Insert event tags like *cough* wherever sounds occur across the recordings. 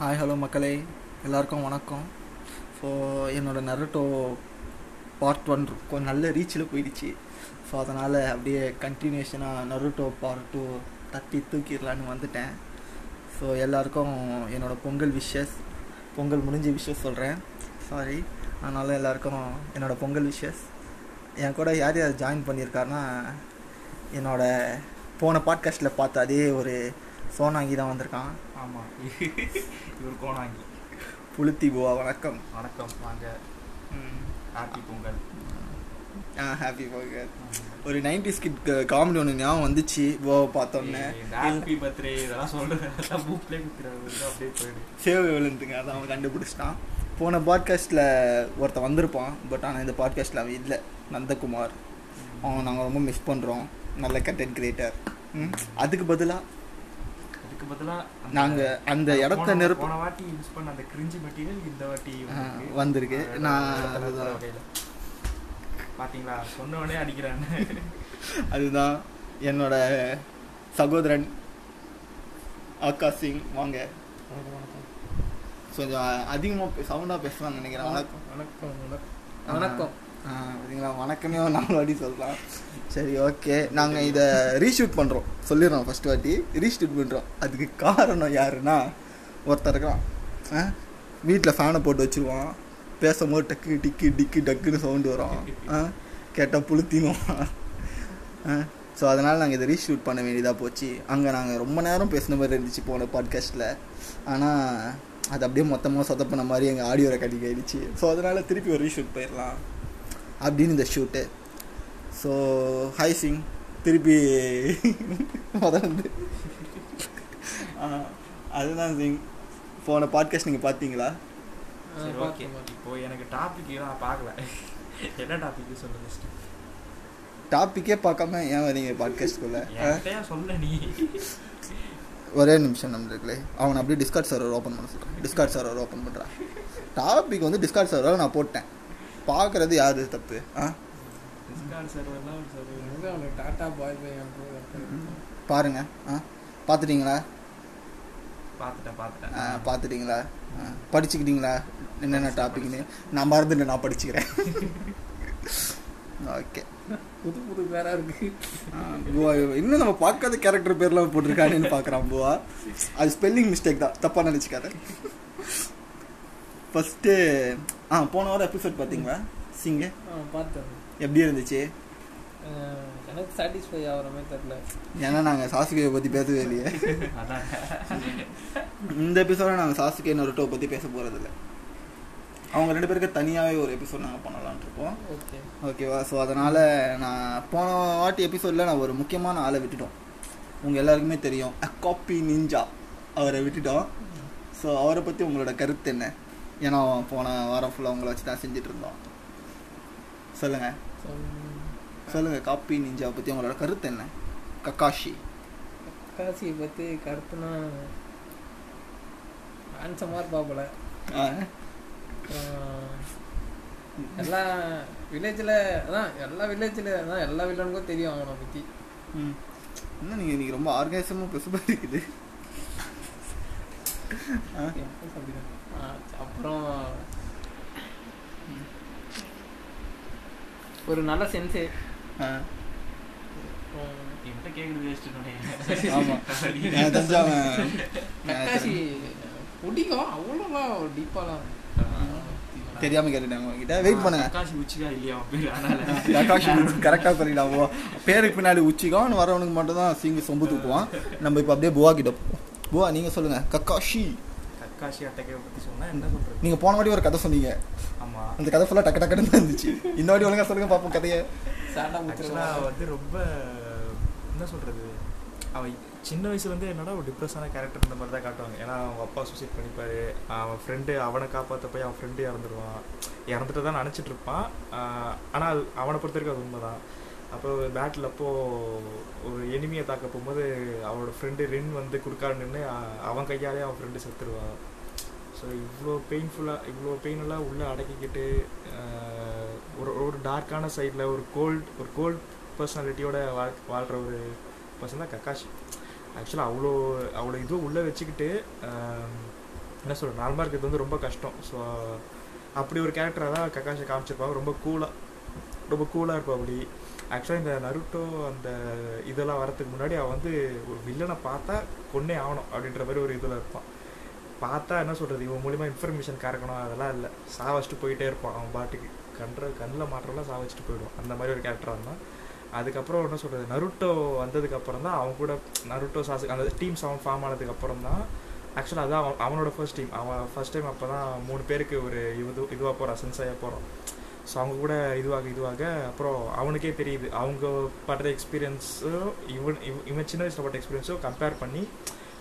Hi hello மக்களே. எல்லாருக்கும் வணக்கம். ஸோ என்னோடய நருட்டோ பார்ட் ஒன் கொஞ்சம் நல்ல ரீச்சில் போயிடுச்சு. ஸோ அதனால் அப்படியே கண்டினியூஷனாக நருட்டோ பார்ட் டூ தட்டி தூக்கிடலான்னு வந்துட்டேன். ஸோ எல்லாருக்கும் என்னோடய பொங்கல் விஷஸ் பொங்கல் முடிஞ்ச விஷயம் சொல்கிறேன் சாரி அதனால் எல்லாருக்கும் என்னோடய பொங்கல் விஷஸ் என் கூட யார் யார் ஜாயின் பண்ணியிருக்காருன்னா என்னோடய போன பாட்காஸ்ட்டில் பார்த்த அதே ஒரு சோனாங்கி தான் வந்திருக்கான். ஆமாம் இவர் கோணாங்கி. புளுத்தி புவா வணக்கம். வணக்கம் வாங்க. ஹாப்பி பொங்கல். ஆ ஹாப்பி பொங்கல். ஒரு நைன்டி ஸ்கிட் காமெடி ஒன்று ஞாபகம் வந்துச்சு புவாவை பார்த்தோன்னே ஹாப்பி பர்த்டே இதெல்லாம் சொல்கிறேன் பூப்ளே குத்துறாரு அப்படியே போயிடு சேவை விழுந்துங்க அதை அவன் கண்டுபிடிச்சிட்டான். போன பாட்காஸ்ட்டில் ஒருத்தன் வந்திருப்பான் பட் ஆனால் இந்த பாட்காஸ்ட்டில் அவன் இல்லை. நந்தகுமார். அவன் நாங்கள் ரொம்ப மிஸ் பண்ணுறோம் நல்ல கண்டென்ட் கிரியேட்டர் அதுக்கு பதிலாக அதுக்கு பதிலாக நாங்கள் அந்த இடத்த நிரப்ப போன வாட்டி யூஸ் பண்ண அந்த கிரிஞ்சி மெட்டீரியல் இந்த வாட்டி வந்திருக்கு. நான் அதுதான். வகையில. பாத்தீங்களா? சொன்னவனே அடிக்கிறான்னு. *laughs* அதுதான் என்னோட சகோதரன் ஆகாஷ் சிங். வாங்க. கொஞ்சம் அதிகமாக சவுண்டாக பேசலாம்னு நினைக்கிறேன். வணக்கம். வணக்கம் வணக்கம். வணக்கம். பார்த்தீங்களா வணக்கமே நாலு வாட்டி சொல்லலாம். சரி ஓகே நாங்கள் இதை ரீஷூட் பண்ணுறோம் சொல்லிடுறோம் ஃபஸ்ட் வாட்டி. ரீஷூட் பண்ணுறோம் அதுக்கு காரணம் யாருன்னா ஒருத்தர் ஆ? வீட்டில் ஃபேனை போட்டு வச்சுருவான். பேசும்போது டக்கு டிக்கு டிக்கு டக்குன்னு சவுண்டு வரும். ஆ? கேட்டால் புளுத்தினுவான் ஸோ அதனால் நாங்கள் இதை ரீஷூட் பண்ண வேண்டியதாக போச்சு. அங்கே நாங்கள் ரொம்ப நேரம் பேசின மாதிரி இருந்துச்சு போன பாட்காஸ்ட்டில் ஆனால் அது அப்படியே மொத்தமாக சொதப்பின மாதிரி எங்கள் ஆடியோ ரெக்கார்டிங் ஆயிடுச்சு. ஸோ அதனால் திருப்பி ஒரு ரீஷூட் போயிடலாம். அப்படின்னு இந்த ஷூட்டு ஸோ ஹாய் சிங் திருப்பி *laughs* முதல்ல *laughs* அதுதான் சிங் போன பாட்காஸ்ட் நீங்கள் பார்த்தீங்களா? சரி ஓகே இப்போ எனக்கு டாபிக் நான் பார்க்கல. *laughs* என்ன டாபிக் சொல்லுங்க. டாப்பிக்கே பார்க்காம ஏன் வரீங்க பாட்காஸ்ட்குள்ளே சொல்ல நீ. ஒரே நிமிஷம் நம்மளுக்குள்ளே அவனை அப்படியே டிஸ்கார்ட் சர்வர் ஓப்பன் பண்ண சொல்கிறேன் டிஸ்கார்ட் சர்வர் ஓப்பன் பண்ணுறான் டாபிக் வந்து டிஸ்கார்ட் சர்வர் நான் போட்டேன். பார்க்குறது யாரு தப்பு? ஆ? பாருங்க ஆ? பார்த்துட்டீங்களா பார்த்துட்டேன் பார்த்துட்டேன் ஆ, பார்த்துட்டீங்களா ஆ, படிச்சுக்கிட்டீங்களா? என்னென்ன டாபிக்னு நான் மறந்துட்டு நான் படிச்சுக்கிறேன். ஓகே. புது புது பேரா இருக்கு. புவா இன்னும் நம்ம பார்க்காத கேரக்டர் பேர்லாம் போட்டிருக்கானேன்னு பார்க்குறான் புவா. அது ஸ்பெல்லிங் மிஸ்டேக் தான். தப்பாக நினச்சிக்காத. ஃபஸ்ட்டு ஆ போன வாரம் எபிசோட் பார்த்தீங்களா சிங்க? பார்த்தேன். எப்படி இருந்துச்சு? எனக்கு சாட்டிஸ்ஃபை ஆகிற மாதிரி தெரியல. ஏன்னா நாங்கள் சாசுகையை பற்றி பேசவே இல்லையே. *laughs* அதான். இந்த எபிசோட நாங்கள் சாசுகே நருட்டோ பற்றி பேச போகிறதில்ல அவங்க ரெண்டு பேருக்கு தனியாகவே ஒரு எபிசோட் நாங்கள் பண்ணலாம்னு இருக்கோம். ஓகே. ஓகேவா? ஸோ அதனால் நான் போன வாட்டி எபிசோடில் நான் ஒரு முக்கியமான ஆளை விட்டுட்டோம். உங்கள் எல்லாருக்குமே தெரியும் காப்பி நிஞ்சா அவரை விட்டுட்டோம். ஸோ அவரை பற்றி உங்களோட கருத்து என்ன? ஏன்னா போன வாரம் ஃபுல்லாக உங்களை வச்சு தான் செஞ்சுட்டு இருந்தோம். சொல்லுங்கள் சொல்லுங்கள் காப்பி நிஞ்சாவை பற்றி உங்களோட கருத்து என்ன? கக்காஷி. காசியை பற்றி கருத்துனா ஹேண்ட்ஸமாக இருப்பாப்புல எல்லா வில்லேஜில் அதான் எல்லா வில்லேஜில் அதான் எல்லா வில்லனுக்கும் தெரியும் அவனை பற்றி ம். இன்னும் நீங்கள் இன்னைக்கு ரொம்ப ஆர்கனைசமாக பேச மாதிரி இருக்குது அப்புறம் ஒரு நல்ல சென்ஸு என்கிட்ட கேட்குறது வேஸ்ட்டு பிடிக்கும். டீப்பாலாம் தெரியாம கேட்டுட்டாங்க உங்ககிட்ட வெயிட் பண்ணுங்க. காசி உச்சிக்கா இல்லையா அவன் பேர்? அதனால. கக்காஷி கரெக்டாக சொல்லிடலாம் போ. பேருக்கு பின்னாடி உச்சிக்கும் வரவனுக்கு மட்டும் தான் சிங்கு சொம்பு தூக்குவான். நம்ம இப்போ அப்படியே புவா கிட்ட புவா நீங்கள் சொல்லுங்க. கக்காஷி. கக்காசி அட்டைக்கை பற்றி சொன்னா என்ன சொல்றது? நீங்கள் போன வாட்டி ஒரு கதை சொன்னீங்க. அந்த கதை ஃபுல்லாக டக்கு டக்குன்னு தான் இருந்துச்சு இந்த வாட்டி ஒழுங்கா சொல்லுங்க பார்ப்போம் கதையை. வந்து ரொம்ப என்ன சொல்றது அவன் சின்ன வயசுலேருந்தே என்னடா ஒரு டிப்ரெஷனான கேரக்டர் இந்த மாதிரி தான் காட்டுவாங்க. ஏன்னா அவங்க அப்பா சூசைட் பண்ணிப்பாரு. அவன் ஃப்ரெண்டு அவனை காப்பாற்ற போய் அவன் ஃப்ரெண்டு இறந்துருவான். இறந்துட்டு தான் நினச்சிட்டு இருப்பான் ஆனால் அது அவனை பொறுத்த வரைக்கும் அது உண்மைதான். அப்போ பேட்டில் அப்போ ஒரு எனிமியை தாக்க போகும்போது அவனோட ஃப்ரெண்டு ரின் வந்து குறுக்கால நின்று அவன் கையாலே அவன் ஃப்ரெண்டு செத்துருவான். ஸோ இவ்வளோ பெயின்ஃபுல்லாக இவ்வளோ பெயினெல்லாம் உள்ளே அடக்கிக்கிட்டு ஒரு ஒரு டார்க்கான சைடில் ஒரு கோல்ட் ஒரு கோல்ட் பர்சனாலிட்டியோட வாழ் வாழ்கிற ஒரு பர்சன் தான் கக்காஷி. ஆக்சுவலாக அவ்வளோ அவ்வளோ இதுவும் உள்ளே வச்சுக்கிட்டு என்ன சொல்கிறது நார்மலாக இருக்கிறது வந்து ரொம்ப கஷ்டம். ஸோ அப்படி ஒரு கேரக்டராக தான் கக்காஷை காமிச்சிருப்பாங்க. ரொம்ப கூலாக ரொம்ப கூலாக இருப்பா அப்படி. ஆக்சுவலாக இந்த நருட்டோ அந்த இதெல்லாம் வரத்துக்கு முன்னாடி அவன் வந்து ஒரு வில்லனை பார்த்தா கொன்னே ஆகணும் அப்படின்ற மாதிரி ஒரு இதில் இருப்பான். பார்த்தா என்ன சொல்கிறது இவன் மூலிமா இன்ஃபர்மேஷன் கறக்கணும் அதெல்லாம் இல்லை. சாவச்சிட்டு போயிட்டே இருப்பான் அவன் பாட்டுக்கு. கண்ற கண்ணில் மாற்றம்லாம் சாவச்சிட்டு போயிடுவான். அந்த மாதிரி ஒரு கேரக்டராக இருந்தான். அதுக்கப்புறம் என்ன சொல்கிறது நருட்டோ வந்ததுக்கப்புறம் தான் அவன் கூட நருட்டோ சாசு அந்த டீம்ஸ் அவன் ஃபார்ம் ஆனதுக்கப்புறம் தான் ஆக்சுவலாக அதான் அவன் அவனோட ஃபர்ஸ்ட் டீம் அவன் ஃபர்ஸ்ட் டைம் அப்போ தான் மூணு பேருக்கு ஒரு இது இதுவாக போகிறான் சென்சாயாக போகிறான் ஸோ அவங்க கூட இதுவாக இதுவாக அப்புறம் அவனுக்கே தெரியுது. அவங்க படுற எக்ஸ்பீரியன்ஸும் இவன் இவன் சின்ன வயசில் பட்ட எக்ஸ்பீரியன்ஸும் கம்பேர் பண்ணி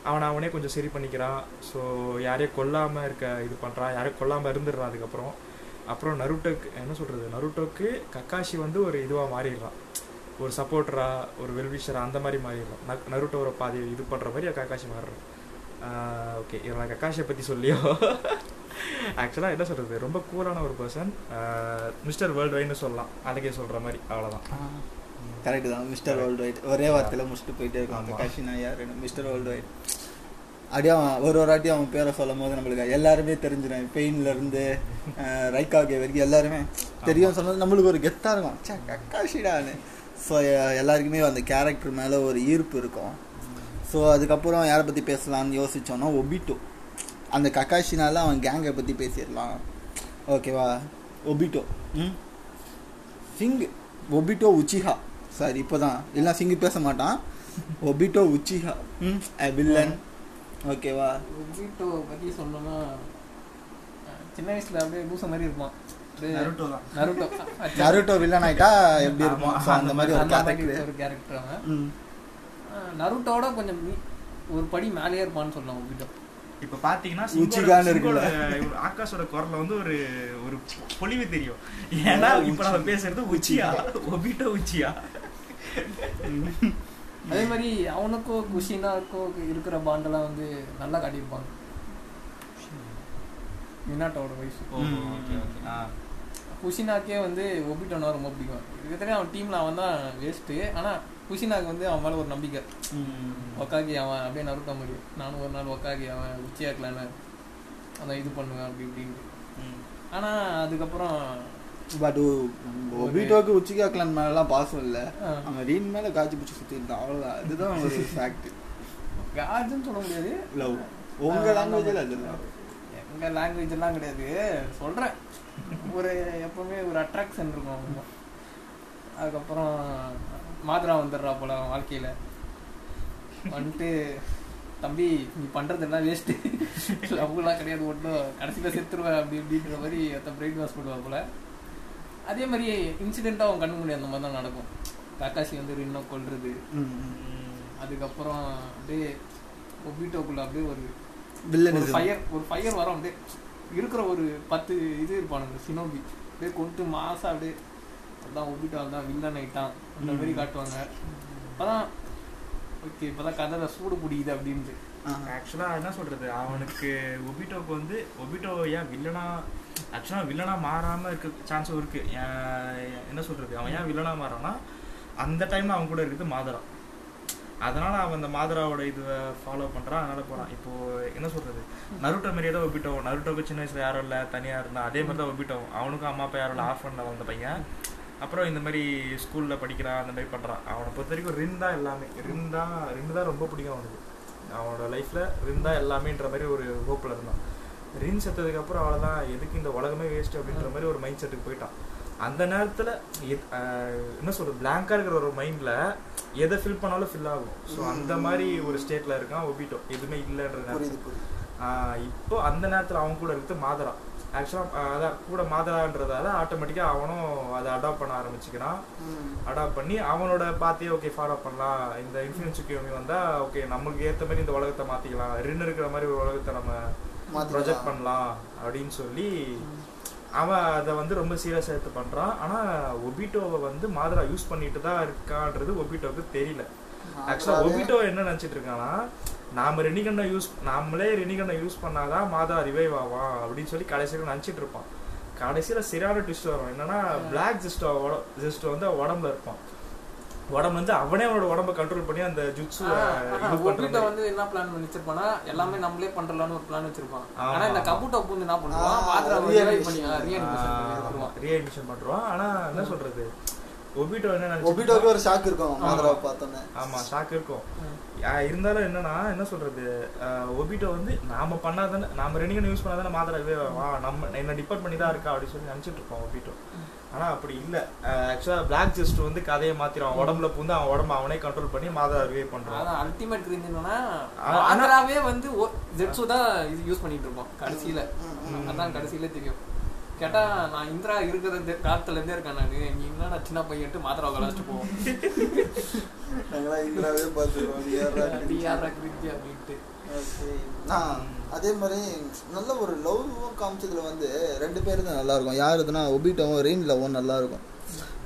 அவனை அவனே கொஞ்சம் சரி பண்ணிக்கிறான் ஸோ யாரையும் கொல்லாமல் இருக்க இது பண்ணுறான் யாரையும் கொல்லாமல் இருந்துடுறான் அதுக்கப்புறம். அப்புறம் நருட்டோக்கு என்ன சொல்கிறது நருட்டோக்கு கக்காஷி வந்து ஒரு இதுவாக மாறிடுறான் ஒரு சப்போர்ட்டரா ஒரு வெல்விஷரா அந்த மாதிரி மாறிடுறான் ந- நருட்டோவோட பாதி இது பண்ணுற மாதிரி கக்காஷி மாறுறான் ஓகே இவன் கக்காஷியை பற்றி சொல்லியோ? ஆக்சுவலாக என்ன சொல்கிறது ரொம்ப கூலான ஒரு பர்சன் மிஸ்டர் வேர்ல்டு வைன்னு சொல்லலாம். அழகே சொல்கிற மாதிரி. அவ்வளோதான் கரெக்ட் தான். மிஸ்டர் வேர்ல்டு வைட் ஒரே வார்த்தையில் முடிச்சுட்டு போயிட்டே இருக்கான். ஆமா. கக்காஷி நான் யாருன்னு மிஸ்டர் வேர்ல்டு வைட் அப்படியே அவன் ஒரு ஒரு வாட்டி அவன் பேரை சொல்லும் போது நம்மளுக்கு எல்லாருமே தெரிஞ்சிடும் பெயின்ல இருந்து அஹ், ரைக்காகே வரைக்கும் எல்லாருமே தெரியும் சொன்னது நம்மளுக்கு ஒரு கெத்தாக இருக்கும். சே கக்காஷிடான்னு ஸோ எல்லாருக்குமே அந்த கேரக்டர் மேலே ஒரு ஈர்ப்பு இருக்கும். ஸோ அதுக்கப்புறம் யாரை பற்றி பேசலாம்னு யோசிச்சோன்னா ஒபிட்டோ. அந்த கக்காஷினால அவன் கேங்கை பற்றி பேசிடலாம். ஓகேவா ஒபிட்டோ. ம்? சிங் ஒபிட்டோ உச்சிஹா. சாரி இப்போதான். எல்லாம் சிங்கு பேச மாட்டான். Obito Uchiha. ம் வில்லன் ஓகேவா? ஒபிட்டோ பற்றி சொல்லணும்னா சின்ன வயசில் அப்படியே லூச மாதிரி இருப்பான். அப்படியே நருட்டோ தான். நருட்டோ நருட்டோ வில்லன் ஆயிட்டா எப்படி இருக்கும் ஸோ அந்த மாதிரி ஒரு கேரக்டர் ஒரு கேரக்டர் அவன். நருட்டோட கொஞ்சம் ஒரு படி மேலேயே இருப்பான்னு சொல்லலாம் ஒபிட்டோ. இப்ப பாத்தீங்கன்னா உச்சிகான்னு இருக்குல்ல. ஆகாஷோட குரல்ல வந்து ஒரு ஒரு பொலிவு தெரியும். ஏன்னா இப்ப நம்ம பேசுறது உச்சியா? ஒபிட்டோ உச்சியா? அதே மாதிரி அவனுக்கோ குஷினாக்கோ இருக்கிற பாண்டெல்லாம் வந்து நல்லா காட்டியிருப்பாங்க. மினாட்டோட வயசு. குஷினாக்கே வந்து ஒபிட்டோனா ரொம்ப பிடிக்கும். இதுக்கத்தே அவன் டீம்ல அவன் தான் வேஸ்ட்டு ஆனா குஷினாக்கு வந்து அவன் மேல ஒரு நம்பிக்கை. ஒக்காகி அவன் அப்படியே நறுக்க முடியும். நானும் ஒரு நாள் ஒக்காகி அவன் உச்சியாக்கலான்னு அதான் இது பண்ணுவேன் அப்படி இப்படின்ட்டு. ஆனா அதுக்கப்புறம் பட் ஒபிட்டோக்கு உச்சிகா கிளான் மேலாம் பாசம் இல்லை. அவன் ரீன் மேலே காய்ச்சி பிடிச்சி சுற்றி இருந்தான் அவ்வளோதான் அதுதான் ஒரு *laughs* ஃபேக்ட் காஜுன்னு சொல்ல முடியாது. லவ் உங்க ஆ, லாங்குவேஜில். அது எங்க லாங்குவேஜ் எல்லாம் கிடையாது. சொல்றேன். ஒரு எப்பவுமே ஒரு அட்ராக்ஷன் இருக்கும். அதுக்கப்புறம் மாத்ரா வந்துடுறா போல வாழ்க்கையில. வந்துட்டு தம்பி நீ பண்றதெல்லாம் வேஸ்ட்டு *laughs* லவ்லாம் கிடையாது. ஒன்றும் கடைசியில் செத்துருவேன். அப்படி இப்படின்ற மாதிரி ஒருத்தன் பிரெயின் வாஷ் பண்ணுவா போல. அதே மாதிரி இன்சிடெண்ட்டாக அவன் கண்ணு முன்னாடி அந்த மாதிரி தான் நடக்கும். தக்காசி வந்து ரின்ன கொல்றது. அதுக்கப்புறம் அப்படியே ஒபிட்டோக்குள்ள அப்படியே ஒரு ஒரு ஃபயர் ஒரு ஃபயர் வரும் அப்படியே இருக்கிற ஒரு பத்து இது இருப்பானுங்க சினோபி அப்படியே கொண்டு மாசா அப்படியே அதான் ஒப்பிட்டு தான் வில்லன் ஆயிட்டான் அந்த மாதிரி காட்டுவாங்க. அப்பதான் ஓகே இப்பதான் கதை சூடு பிடிக்குது அப்படின்ட்டு. ஆக்சுவலாக என்ன சொல்கிறது அவனுக்கு ஒபிட்டோக்கு வந்து ஒபிட்டோ ஏன் வில்லனா ஆக்சுவலாக வில்லனா மாறாமல் இருக்க சான்ஸும் இருக்குது ஏன் என்ன சொல்கிறது அவன் ஏன் வில்லனா மாறான்னா அந்த டைமில் அவன் கூட இருக்குது மாதரா. அதனால அவன் அந்த மாதராவோட இதுவை ஃபாலோ பண்ணுறான் அதனால போகிறான் இப்போது என்ன சொல்கிறது நருட்டோ மாரியே தான் ஒபிட்டோ. நருட்டோக்கு சின்ன வயசில் யாரும் இல்லை தனியாக இருந்தால் அதே மாதிரி தான் ஒப்பிட்டோம் அவனுக்கும் அம்மா அப்பா யாரும் இல்லை ஆஃப் பண்ண வந்த பையன். அப்புறம் இந்த மாதிரி ஸ்கூலில் படிக்கிறான் அந்த மாதிரி பண்ணுறான் அவனை பொறுத்த வரைக்கும் ரின் தான் எல்லாமே. ரின் தான் ரின் தான் ரொம்ப பிடிக்கும் அவனுக்கு. அவனோட லைஃப்ல ரின் தான் எல்லாமேன்ற மாதிரி ஒரு ஹோப்ல இருந்தான். ரின் செத்ததுக்கு அப்புறம் அவ்வளவுதான் எதுக்கு இந்த உலகமே வேஸ்ட் அப்படின்ற மாதிரி ஒரு மைண்ட் செட்டுக்கு போயிட்டான். அந்த நேரத்துல என்ன சொல்றது பிளாங்கா இருக்கிற ஒரு மைண்ட்ல எதை ஃபில் பண்ணாலும் ஃபில் ஆகும். ஸோ அந்த மாதிரி ஒரு ஸ்டேட்ல இருக்கான் ஒபிட்டோ. எதுவுமே இல்லைன்ற நேரத்துல. இப்போ அந்த நேரத்துல அவன் கூட இருக்குது மாதரா. ஆக்சுவலாக அதான் கூட மாதரான்றதால ஆட்டோமேட்டிக்காக அவனும் அதை அடாப்ட் பண்ண ஆரம்பிச்சுக்கிறான். அடாப்ட் பண்ணி அவனோட பார்த்தே ஓகே ஃபாலோ பண்ணலாம். இந்த இன்ஃபுளுன்ஸ் கியூமி வந்தா ஓகே நமக்கு ஏத்த மாதிரி இந்த உலகத்தை மாத்திக்கலாம். ரின் இருக்கிற மாதிரி ஒரு உலகத்தை நம்ம. ப்ரொஜெக்ட் பண்ணலாம் அப்படின்னு சொல்லி அவன் அதை வந்து ரொம்ப சீரியஸாக எடுத்து பண்றான். ஆனா ஒபிட்டோவை வந்து மாதரா யூஸ் பண்ணிட்டு தான் இருக்கான்றது ஒபிட்டோவுக்கு தெரியல. ஆக்சுவலா ஒபிட்டோ என்ன நினைச்சிட்டு இருக்கானா நாம ரெனிகண்டை யூஸ் நாமளே ரெனிகண்டை யூஸ் பண்ணாதான் மாதா ரிவைவ் ஆவான் அப்படின்னு சொல்லி கடைசியில் நினைச்சிட்டு இருப்பான். கடைசியில சரியான ட்விஸ்ட் வரும். என்னன்னா பிளாக் ஜிஸ்டோ ஜிஸ்டோ வந்து உடம்புல இருப்பான் உடம்பு வந்து அவனே அவனோட உடம்ப கண்ட்ரோல் பண்ணி அந்த ஜுட்ஸு வந்து என்ன பிளான் பண்ணி வச்சிருப்பானா எல்லாமே நம்மளே பண்றலாம்னு ஒரு பிளான் வச்சிருப்பான். ஆனா இந்த கபூட்டோ பூந்து என்ன பண்ணுவான்? ரீஅட்மிஷன் பண்றோம் ஆனா என்ன சொல்றது? ஒபிட்டோ என்ன ஒபிட்டோக்கு ஒரு ஷாக் இருக்கும் மாதராவை பார்த்தோன்னே. ஆமா ஷாக் இருக்கும். இருந்தாலும் என்னன்னா என்ன சொல்றது? ஒபிட்டோ வந்து நாம பண்ணாதானே நாம ரெனிகன் யூஸ் பண்ணாதானே மாத்திரை வா நம்ம என்ன டிபெண்ட் பண்ணி தான் இருக்கா அப்படின்னு சொல்லி நினைச்சிட்டு இருப்போம் ஒபிட்டோ. ஆனா அப்படி இல்ல. ஆக்சுவலா பிளாக் ஜெஸ்ட் வந்து கதையை மாத்திரும். உடம்புல பூந்து அவன் உடம்ப அவனே கண்ட்ரோல் பண்ணி மாதா ரிவே பண்றான். அதான் அல்டிமேட் கிரிஞ்ச் என்னன்னா ஆந்திராவே வந்து ஜெட்ஸு தான் இது யூஸ் பண்ணிட்டு இருப்போம் கடைசியில. அதான் கடைசியில தெரியும். கேட்டா நான் இந்திரா இருக்கிற காலத்துல இருந்தே இருக்கேன் நானு. நீ என்னடா சின்ன பையன்ட்டு மாத்திரை கலாச்சிட்டு போவோம் நாங்களாம் இந்திராவே பார்த்துருவோம் யாரா கிரிஞ்ச் அப்படின்ட்டு. நான் அதே மாதிரி நல்ல ஒரு லவ்வும் காமிச்சதுல வந்து ரெண்டு பேரும் தான் நல்லா இருக்கும் யார் இதுனா ஒபிட்டோவும் ரெயின் லவ்வும் நல்லா இருக்கும்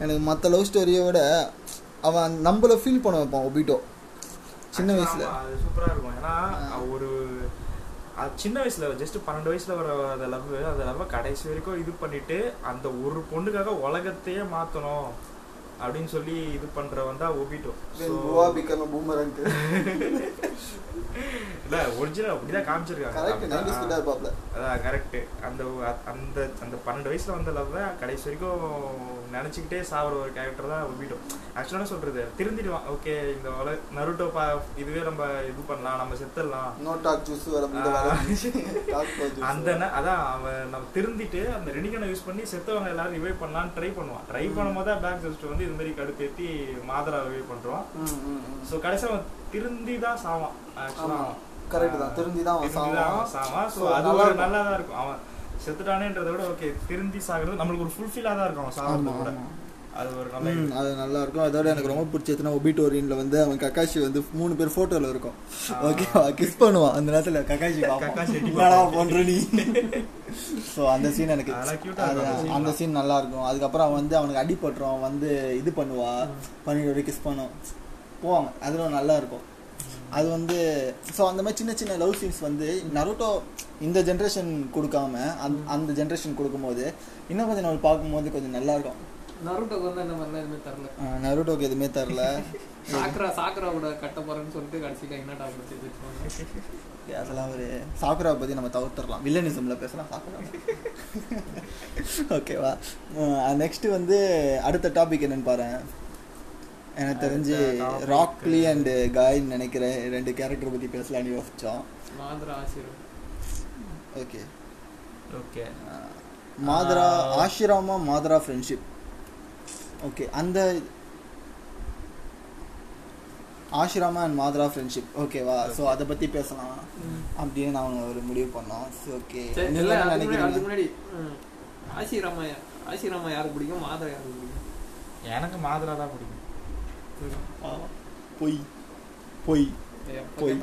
எனக்கு மற்ற லவ் ஸ்டோரியை விட அவன் நம்மள ஃபீல் பண்ண வைப்பான் ஒபிட்டோ. சின்ன வயசுல. ஆமா, அது சூப்பரா இருக்கும். ஏன்னா ஒரு அது சின்ன வயசுல ஜஸ்ட் பன்னெண்டு வயசுல வர அந்த லவ் அந்த லவ் கடைசி வரைக்கும் இது பண்ணிட்டு அந்த ஒரு பொண்ணுக்காக உலகத்தையே மாத்தணும். அப்படின்னு சொல்லி இது பண்றவன் தான் ஒபிட்டோ. *laughs* இல்ல ஒரிஜினல் அப்படிதான் காமிச்சிருக்காங்க. Correct, 90s அப்படிதான். கிட்ட இருப்பாப்ல. அதான் கரெக்ட் அந்த அந்த அந்த பன்னெண்டு வயசுல வந்த லவ் கடைசி வரைக்கும் நினைச்சுக்கிட்டே சாவர ஒரு கேரக்டர் தான் ஒபிட்டோ ஆக்சுவலா சொல்றது? திருந்திடுவான். ஓகே இந்த உல- நருட்டோ பா இதுவே நம்ம இது பண்ணலாம் நம்ம செத்துடலாம். For juice. அந்த ந- அதான் அவன் நம்ம திருந்திட்டு அந்த ரெனிகனை யூஸ் பண்ணி செத்தவங்க எல்லாரும் ரிவைவ் பண்ணலாம்னு ட்ரை பண்ணுவான். ட்ரை பண்ணும்போது தான் பேக் ஜஸ்ட் வந்து இது மாதிரி கடுப்பேத்தி மாதரா ரிவைவ் பண்றான் ம், ம், ம். ஸோ கடைசியா அவன் திருந்தி தான் சாவான் ஆக்சுவலா. Correct தான். திருந்தி தான் சாவான். ஸோ So, அது ஒரு. நல்லா தான் இருக்கும் அவன் செத்துட்டானேன்றதை விட ஓகே திருந்தி சாகுறது நம்மளுக்கு ஒரு ஃபுல்ஃபில்லா தான் இருக்கும் அவன் சாகிறது கூட. அது ஒரு நல்ல அது நல்லா இருக்கும் அதோட எனக்கு ரொம்ப பிடிச்சதுன்னா ஒபிட்டோரியன்ல வந்து அவன் கக்காஷி வந்து மூணு பேர் போட்டோல இருக்கும். ஓகேவா கிஸ் பண்ணுவான். அந்த நேரத்துல கக்காஷி கக்காஷி. பண்ற நீ? ஸோ அந்த சீன் எனக்கு அதெல்லாம் அந்த. சீன் நல்லா இருக்கும் அதுக்கப்புறம் அவன் வந்து அவனுக்கு அடிபட்டுரும் வந்து இது பண்ணுவா. பண்ணிட்டு கிஸ் பண்ணும். போவாங்க. அதுல நல்லா இருக்கும் அது வந்து ஸோ அந்த மாதிரி சின்ன சின்ன லவ் சீன்ஸ் வந்து நருட்டோ இந்த ஜென்ரேஷன் கொடுக்காம அந்த அந்த ஜென்ரேஷன் கொடுக்கும்போது இன்னும் கொஞ்சம் நம்ம பார்க்கும்போது கொஞ்சம் நல்லா இருக்கும் நருட்டோக்கு வந்து அந்த மாதிரிலாம் எதுவுமே தரல. நருட்டோக்கு எதுவுமே தரல. சாக்ரா சாக்ராவோட கட்ட போறேன்னு சொல்லிட்டு கடைசியில என்னடா வச்சுருவாங்க அதெல்லாம் ஒரு சாக்குராவை பற்றி நம்ம தவிர்த்துடலாம். வில்லனிசமில் பேசலாம். சாக்குரா ஓகேவா நெக்ஸ்ட் வந்து அடுத்த டாபிக் என்னன்னு பாரு. எனக்கு தெரிஞ்சு ராக்லி அண்ட் காய்ன்னு நினைக்கிறேன் ரெண்டு கேரக்டர் பற்றி பேசலாம்னு Hashirama okay okay Madara Hashirama Madara friendship okay அந்த ஆஷிராமா அண்ட் மாதரா ஃப்ரெண்ட்ஷிப் ஓகேவா ஸோ அதை பற்றி பேசலாம். அப்படின்னு நான் ஒரு முடிவு பண்ணோம். ஓகே இல்ல, என்ன அதுக்கு முன்னாடி- ஆசிராமா ஆசிராமா யாருக்கு பிடிக்கும்? மாதரா யாருக்கு பிடிக்கும்? எனக்கு மாதரா தான் பிடிக்கும். பொய் பொய். போய்.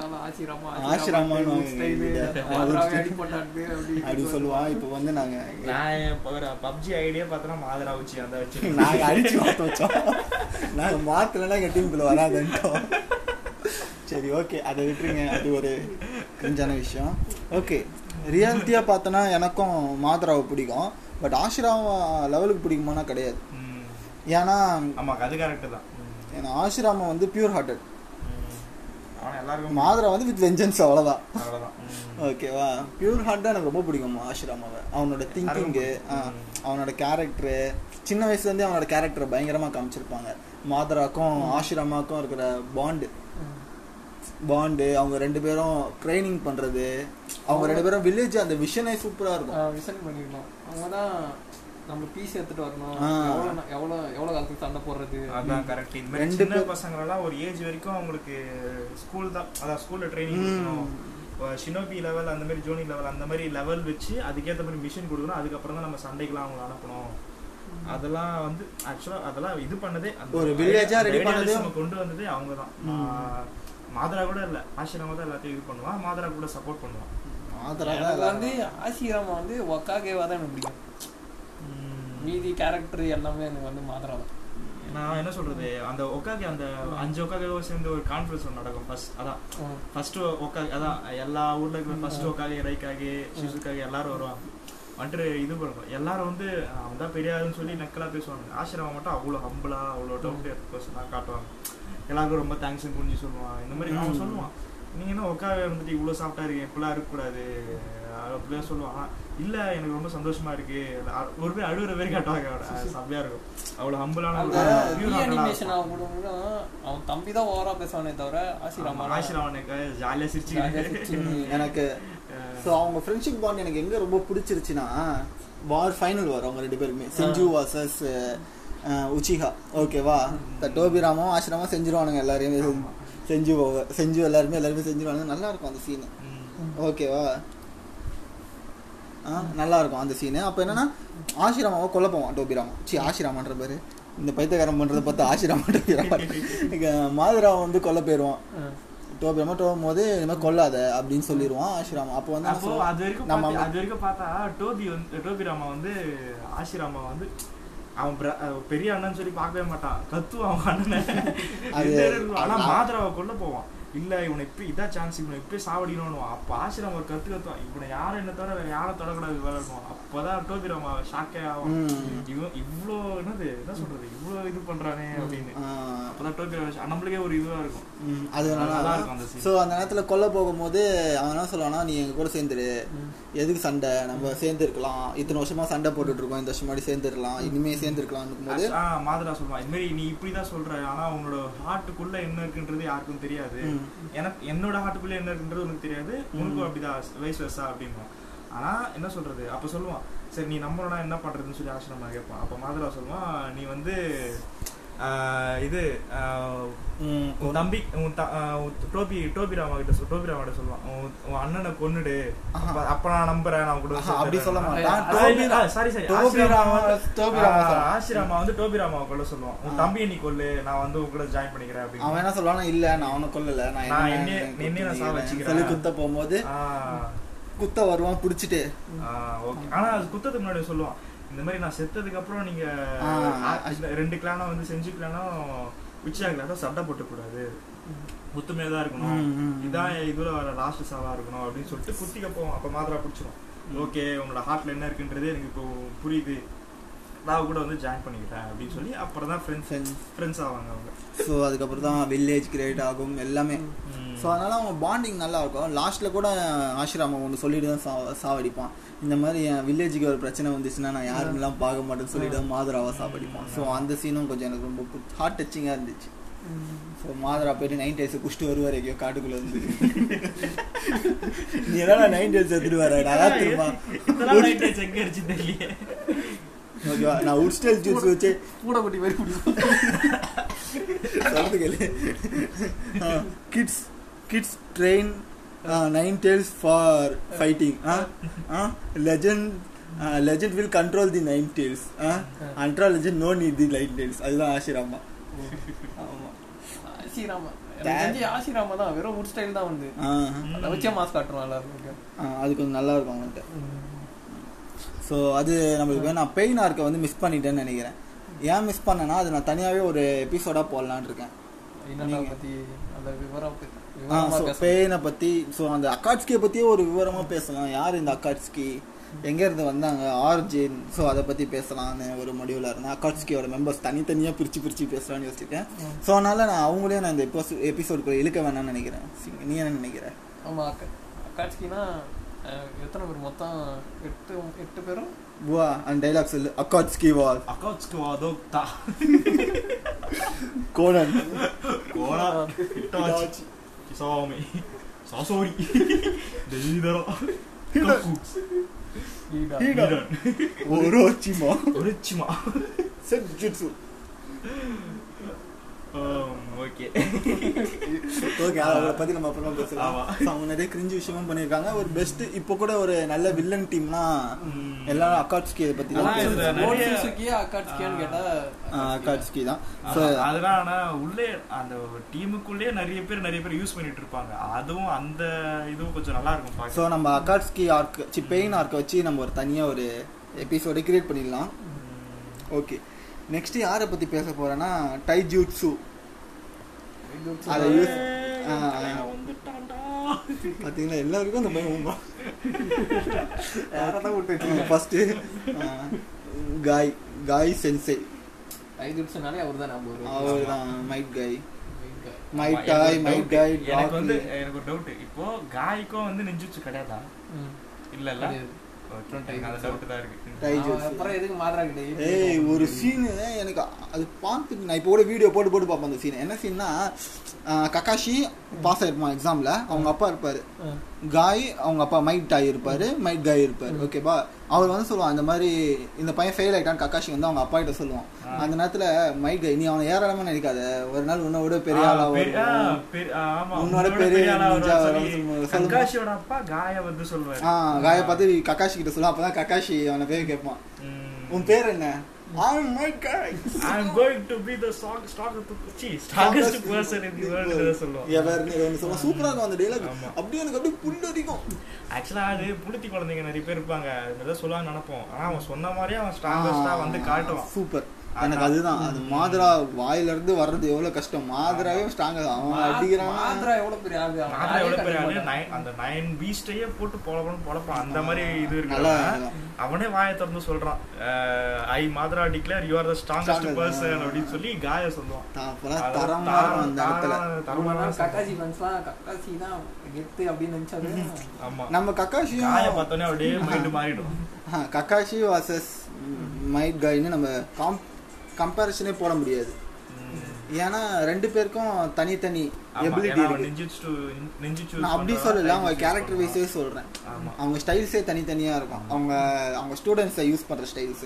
அப்படி சொல்லுவான் இப்போ வந்து நாங்க நான் பப்ஜி ஐடியா பார்த்தோன்னா மாதரா வச்சு அந்த வச்சு. *laughs* நாங்க அடிச்சு மாத்த வச்சோம். நாங்க மாத்தலன்னா எங்க டீமுக்குள்ள வராதுன்ட்டோம். சரி ஓகே அதை விட்டுருங்க. அது ஒரு கிரிஞ்சான விஷயம். ஓகே ரியாலிட்டியா பார்த்தோன்னா எனக்கும் மாதராவை பிடிக்கும். பட் ஆஷிராமா லெவலுக்கு பிடிக்குமானா கிடையாது. ம். ஏன்னா ஆமா அது கரெக்ட் தான். ஏன்னா ஆஷிராமா வந்து பியூர் ஹார்ட்டட் எல்லாருக்கும் மாதரா வந்து வித் வெஞ்சன்ஸ் அவ்வளோதான். ஓகேவா பியூர் ஹார்ட் தான் எனக்கு ரொம்ப பிடிக்கும் ஆஷிராமாவை அவனோட திங்கிங்கு. அவனோட கேரக்டரு சின்ன வயசுலேருந்தே அவனோட கேரக்டரை பயங்கரமாக காமிச்சிருப்பாங்க. மாதராக்கும் ஆஷிராமாக்கும் இருக்கிற பாண்டு பாண்டு அவங்க ரெண்டு பேரும் ட்ரைனிங் பண்ணுறது அவங்க ரெண்டு பேரும் வில்லேஜ் அந்த விஷனே சூப்பராக இருக்கும். விசன் பண்ணிருக்கோம் அவங்க தான் நம்ம பீஸ் எடுத்துட்டு வரணும். எவ்வளவு எவ்வளவு எவ்வளவு காலத்துக்கு சண்டை போடுறது? அதான் கரெக்ட் இந்த மாதிரி ரெண்டு சின்ன பசங்களெல்லாம் ஒரு ஏஜ் வரைக்கும் அவங்களுக்கு ஸ்கூல் தான் அதான் ஸ்கூல்ல ட்ரைனிங் ஷினோபி லெவல் அந்த மாதிரி ஜோனி லெவல் அந்த மாதிரி லெவல் வச்சு அதுக்கேற்ற மாதிரி மிஷின் கொடுக்கணும். அதுக்கப்புறம் தான் நம்ம சண்டைக்கெல்லாம் அவங்களை அனுப்பணும். அதெல்லாம் வந்து ஆக்சுவலா அதெல்லாம் இது பண்ணதே ஒரு ready idealism பண்ணதே- நம்ம கொண்டு வந்ததே அவங்க தான். மாதரா கூட இல்ல. ஆசிரமா தான் எல்லாத்தையும் இது பண்ணுவான். மாதரா கூட சப்போர்ட் பண்ணுவான். மாதரா வந்து ஆசிராமா வந்து ஒக்காகேவா தான் எனக்கு பிடிக்கும். மீதி கேரக்டர் எல்லாமே எனக்கு வந்து தான் நான் என்ன சொல்றது அந்த ஒக்காகே அந்த அஞ்சு ஒக்காகே சேர்ந்து ஒரு கான்ஃபரன்ஸ் ஒன்று நடக்கும். ஃபர்ஸ்ட் அதான். ஃபர்ஸ்ட் ஒக்காகே அதான் எல்லா ஊர்ல இருக்கிற ஃபர்ஸ்ட் ஒக்காகே ரைக்காகே ஷிசுக்காகே எல்லாரும் வருவாங்க. வந்துட்டு இது பண்ணுவோம் எல்லாரும் வந்து அவன் தான் பெரியாருன்னு சொல்லி நக்கலா பேசுவாங்க. ஆசிரமம் மட்டும் அவ்வளோ ஹம்பிளா அவ்வளோ டவுட் பர்சனாக காட்டுவாங்க. எல்லாருக்கும் ரொம்ப தேங்க்ஸ் புரிஞ்சு சொல்லுவான் இந்த மாதிரி அவன். சொல்லுவான். நீங்க என்ன உட்கார வந்துட்டு இவ்வளோ சாப்பிட்டா இருக்கீங்க இப்படிலாம் இருக்கக்கூடாது. அப்படிலாம் சொல்லுவான் இல்ல எனக்கு ரொம்ப சந்தோஷமா இருக்கு. ஒரு பேர் அழுகுற பேர் காட்டுவாங்க. அது செம்மையா இருக்கும். அவ்வளோ ஹம்பிளான. அவன் கூட கூட அவன் தம்பி தான் ஓவரா பேசுவானே தவிர ஆசிராமா ஆசிரமனுக்கு ஜாலியா ஜாலியா சிரிச்சுக்கிட்டு சிரிச்சுக்கிட்டு. எனக்கு ஸோ அவங்க ஃப்ரெண்ட்ஷிப் பாண்ட் எனக்கு எங்க ரொம்ப பிடிச்சிருச்சுன்னா வார் ஃபைனல் வரும் அவங்க ரெண்டு பேருமே. செஞ்சு வாசஸ் உச்சிஹா. ஓகேவா இந்த டோபிராமும் ஆசிரமும் செஞ்சிருவானுங்க எல்லாரையுமே. செஞ்சு போவ- செஞ்சு எல்லாருமே எல்லாருமே செஞ்சிருவானுங்க. நல்லா இருக்கும் அந்த சீனு. ஓகேவா நல்லா இருக்கும் அந்த சீனு அப்போ என்னன்னா ஆசிரமாவை கொல்ல போவான் டோபிராமன் சி ஆசிராமன்ற பேரு. இந்த பைத்தியக்காரன் பண்றதை பார்த்து ஆசிராமன் டோபிராமன் இங்க மாதுராவன் வந்து கொல்ல போயிடுவான் டோபிராமன் டோபும் போது இனிமேல் கொல்லாத அப்படின்னு சொல்லிடுவான் ஆசிராமன் அப்போ வந்து? அது வரைக்கும் நம்ம அது வரைக்கும் பார்த்தா டோபி வந்து டோபி ராமா வந்து ஆசிராமா வந்து அவன் பிர- பெரிய அண்ணன் சொல்லி பார்க்கவே மாட்டான். கத்துவான் அவன் அண்ணனை. ஆனா மாதராவை கொல்ல போவான். இல்ல இவனை இப்ப இதான் சான்ஸ் இவனை இப்ப சாவடிக்கணும் அப்ப ஆசிரம் ஒரு கத்து கத்துவான் இவனை யாரும் என்ன தவிர வேற யாரும் தொடக்கூடாது விளையாடுவான் அப்பதான் டோபி ஷாக்கே ஆகும். இவன் இவ்வளோ என்னது என்ன சொல்றது இவ்வளோ இது பண்றானே அப்படின்னு. அப்பதான் டோபி நம்மளுக்கே ஒரு இதுவா இருக்கும். அது நல்லா இருக்கும் அந்த. ஸோ அந்த நேரத்தில் கொல்ல போகும்போது அவன் என்ன சொல்லுவானா நீ எங்க கூட சேர்ந்துரு. எதுக்கு சண்டை? நம்ம சேர்ந்து இருக்கலாம் இத்தனை வருஷமா சண்டை போட்டுட்டு இருக்கோம் இந்த வருஷம் மாதிரி சேர்ந்துருக்கலாம். இனிமே சேர்ந்துருக்கலாம் போது மாதரா சொல்லுவான் இது மாதிரி நீ இப்படிதான் சொல்ற. ஆனா உன்னோட ஹார்ட்டுக்குள்ள என்ன இருக்குன்றது யாருக்கும் தெரியாது. எனக்கு என்னோட ஹார்ட்டுக்குள்ள என்ன இருக்குன்றது உனக்கு தெரியாது. உனக்கும் அப்படிதான் வயசு வருஷா அப்படின்வான் ஆனா என்ன சொல்றது? அப்ப சொல்லுவான் சரி நீ நம்பணும்னா என்ன பண்றதுன்னு சொல்லி ஆசிரமா கேட்பான். அப்ப மாதரா சொல்லுவான் நீ வந்து இது உன் தம்பி உன் டோபி டோபி ராமா கிட்ட சொல் டோபி ராமா கிட்ட சொல்லுவான். உன் அண்ணனை கொன்னுடு. அப்ப- நான் நம்புறேன் நான் கூட அப்படி சொல்ல. மாட்டான். sorry, sorry. டோபி ராமா டோபி ராமா. ஆசிரமா வந்து டோபி ராமாவை கொல்ல சொல்லுவான். உன் ஆ. தம்பியை நீ கொல்லு. நான் வந்து உன் கூட ஜாயின் பண்ணிக்கிறேன் அவன் அப்படின்னு என்ன சொல்லுவானா இல்ல நான் அவனை கொல்லல. நான் என்ன- என்ன சாவ வச்சுக்கிறேன். சொல்லி குத்த போகும்போது குத்த வருவான் புடிச்சிட்டு. ஆனா அது குத்தத்துக்கு முன்னாடி சொல்லுவான். இந்த மாதிரி நான் செத்ததுக்கு அப்புறம் நீங்க ஆ. ஆ, இந்த ரெண்டு கிளானும் வந்து செஞ்சு கிளானும் உச்சியா கிளானும் சண்டை போட்டு கூடாது. முத்துமே தான் இருக்கணும். இதான் இதுல வர லாஸ்ட் சாவா இருக்கணும் அப்படின்னு சொல்லிட்டு குத்திக்க போவோம் அப்ப மாத்திரா பிடிச்சிரும். ஓகே உன்னோட ஹார்ட்ல என்ன இருக்குன்றது எனக்கு இப்போ புரியுது. நான் கூட வந்து ஜாயின் பண்ணிக்கிறேன் அப்படின்னு சொல்லி அப்புறம் தான் ஃப்ரெண்ட்ஸ் ஃப்ரெண்ட்ஸ் ஆவாங்க அவங்க. ஸோ அதுக்கப்புறம் தான் வில்லேஜ் கிரியேட் ஆகும் எல்லாமே. ஸோ அதனால அவன் பாண்டிங் நல்லா இருக்கும். லாஸ்ட்ல கூட ஆசிராமம் ஒன்று சொல்லிட்டு தான் சா சாவடிப்பான். இந்த மாதிரி என் வில்லேஜுக்கு ஒரு பிரச்சனை வந்துச்சுன்னா நான் யாருன்னெல்லாம் பார்க்க மாட்டேன்னு சொல்லிட்டு மாதுராவை சாவடிப்பான் ஸோ அந்த சீனும் கொஞ்சம் எனக்கு ரொம்ப ஹார்ட் டச்சிங்காக இருந்துச்சு. ஸோ மாதுரா போயிட்டு நைன் டேஸ் குடிச்சிட்டு வருவார் எங்கேயோ காட்டுக்குள்ள இருந்து. நீ என்னடா நைன் டேஸ் எடுத்துட்டு வர? நான் திரும்ப ஓகேவா நான் உட் ஸ்டைல் ஜூஸ் வச்சு கூட குட்டி மாதிரி கேளு. Kids kids train nine tails for fighting legend legend will control the nine tails அண்ட்ரா legend no need the nine tails அதுதான் ஆசிராமா. ஆமா. ஆசிராமா. ஆசிராமா தான் வெறும் உட் ஸ்டைல் தான் வந்து. அதை வச்சே மாஸ்க் காட்டுறோம் எல்லாருக்கும் அது கொஞ்சம் நல்லா இருக்கும் ஸோ அது நம்மளுக்கு நான் பெயின் ஆர்க்கை வந்து மிஸ் பண்ணிட்டேன்னு நினைக்கிறேன். ஏன் மிஸ் பண்ணேன்னா அது நான் தனியாகவே ஒரு எபிசோடாக போடலான்னு இருக்கேன். அந்த விவரம் பத்தி- ஆ விவரமா ஸோ அந்த அக்காட்ஸ்கியை பற்றியே ஒரு விவரமாக பேசலாம். யார் இந்த அக்காட்ஸ்கி எங்கேருந்து வந்தாங்க? ஆர்ஜின் ஸோ அதை பற்றி பேசலாம்னு ஒரு முடிவில் இருந்தேன். அக்காட்ஸ்கியோட மெம்பர்ஸ் தனித்தனியாக பிரித்து பிரித்து பேசலாம்னு யோசிச்சிருக்கேன். ஸோ அதனால் நான் அவங்களே நான் இந்த எபிசோ எபிசோடுக்குள்ள இழுக்க வேணாம்னு நினைக்கிறேன். நீ என்ன நினைக்கிற? ஆமா அக்கா அக்காட்சினா எத்தனை பேர்? மொத்தம் எட்டு எட்டு பேரும் புவா அந்த டைலாக் சொல்லு. அக்காட்ஸ்கி வால் அக்கௌண்ட்ஸ்க்கு வாதோக்தா கோடன் கோரா இட்டாச்சி கிசாமி சாசோரி டெய்தரா கக்கு ஈடா. ஈடா. ஓரோச்சிமா ஒரிச்சிமா செட்ஜுட்சு ஓகே ஓகே அதை பத்தி நம்ம அப்புறமா பேசலாம். அவங்க நிறைய கிரிஞ்சு விஷயமும் பண்ணிருக்காங்க ஒரு பெஸ்ட் இப்போ கூட ஒரு நல்ல வில்லன் டீம்னா எல்லாரும் அக்காட்ஸ்கி பத்தி ஆனா தான் இதுல பேசுறாங்க. நிறைய- ஓட் சுசுகியா அக்காட்சியான்னு கேட்டா அக்காட்ஸ்கி தான். ஸோ அதெல்லாம் ஆனா உள்ளே அந்த டீமுக்குள்ளேயே நிறைய பேர் நிறைய பேர் யூஸ் பண்ணிட்டு இருப்பாங்க. அதுவும் அந்த இதுவும் கொஞ்சம் நல்லா இருக்கும் ஸோ நம்ம அக்காட்ஸ்கி ஆர்க் சி பெயின் ஆர்க்கை வச்சு நம்ம ஒரு தனியா ஒரு எபிசோட கிரியேட் பண்ணிடலாம். ஓகே நெக்ஸ்ட் யாரை பத்தி பேச போறேன்னா டைஜூட்சு. அதை யூஸ் ஆ, பாத்தீங்களா எல்லாருக்கும் அந்த பயம் உண்டா. *laughs* யாரதான் விட்டு ஃபர்ஸ்ட் காய் காய் சென்சே கைதுட்ஸ்னாலே அவர். தான் அவர் தான் மைட் காய் மை மைட் காய் எனக்கு மைட் doubt. காய் எனக்கு வந்து எனக்கு ஒரு டவுட் இப்போ காய்க்கும் வந்து நெஞ்சுச்சு கிடையாதா? இல்ல ஏய் ஒரு சீனு எனக்கு அது பார்த்துட்டு நான் இப்போ கூட வீடியோ போட்டு போட்டு பார்ப்பேன் அந்த சீன் என்ன சீன்னா கக்காஷி பாஸ் ஆயிருப்பான் எக்ஸாம்ல அவங்க அப்பா இருப்பாரு. காய் அவங்க அப்பா மைட் டாய் இருப்பாரு. மைட் காய் இருப்பாரு. ஓகேவா அவர் வந்து சொல்லுவான் இந்த மாதிரி இந்த பையன் ஃபெயில் ஆயிட்டான் கக்காஷி வந்து அவங்க அப்பா கிட்ட சொல்லுவான். அந்த நேரத்துல மைட் காய் நீ அவனை ஏறாம நினைக்காத ஒரு நாள் உன்னை விட பெரிய ஆளா உன்னோட உன்னோட பெரிய. கக்காஷியோட அப்பா காய வந்து சொல்லுவாரு காயை பார்த்து கக்காஷி கிட்ட சொல்லுவான் அப்பதான் கக்காஷி அவனை பேர் கேட்பான். உன் பேர் என்ன I'm Mike Guy. I'm going to be the strong, strongest, gee, strongest person in the world ன்னு சொல்லுவான். எவர்னு இவன் சொல்லுவான். சூப்பரா இருக்கும் அந்த. ஆமா. அப்படியே எனக்கு அப்படியே புல்லரிக்கும். Actually, அது புளுத்தி குழந்தைங்க நிறைய பேர் இருப்பாங்க அது மாதிரி நினைப்போம் ஆனா அவன் சொன்ன மாதிரியே அவன் ஸ்ட்ராங்கஸ்டா வந்து காட்டுவான் சூப்பர் எனக்கு அதுதான். அது மாதுரா வாயில இருந்து வர்றது எவ்வளவு கஷ்டம். மாதுராவே ஸ்ட்ராங் அவன் அடிக்கிறான்? மாத்ரா எவ்வளவு பெரிய ஆளு? அவன் மாத்திரை எவ்வளவு பெரிய ஆளு அந்த நைன் பீஸ்டையே போட்டு பொழப்பணும் பொழப்பான். அந்த மாதிரி இது இருக்கு. அவனே வாயை திறந்து சொல்றான். I Madara declare you are the strongest person ஆ. அப்படின்னு சொல்லி காய சொல்லுவான். தரமா அந்த இடத்துல. தாரா- தரமா கக்காசி ஃபேன்ஸ்லாம் கக்காசி தான் கெத்து அப்படின்னு நினைச்சாரு *laughs* ஆமா. நம்ம கக்காஷியும் காய பார்த்தோன்னே அப்படியே மைண்ட் மாறிடும். ஆ, கக்காஷி வாசஸ் மைட் காய்னு நம்ம காம் கம்பேரிசனே போட முடியாது. ஏன்னா ரெண்டு பேருக்கும் தனித்தனி எபிலிட்டி இருக்கு. நான் அப்படி சொல்லல அவங்க கேரக்டர். வைஸே சொல்றேன். அவங்க ஸ்டைல்ஸே தனித்தனியா இருக்கும். அவங்க அவங்க ஸ்டூடெண்ட்ஸை யூஸ் பண்ற ஸ்டைல்ஸ்.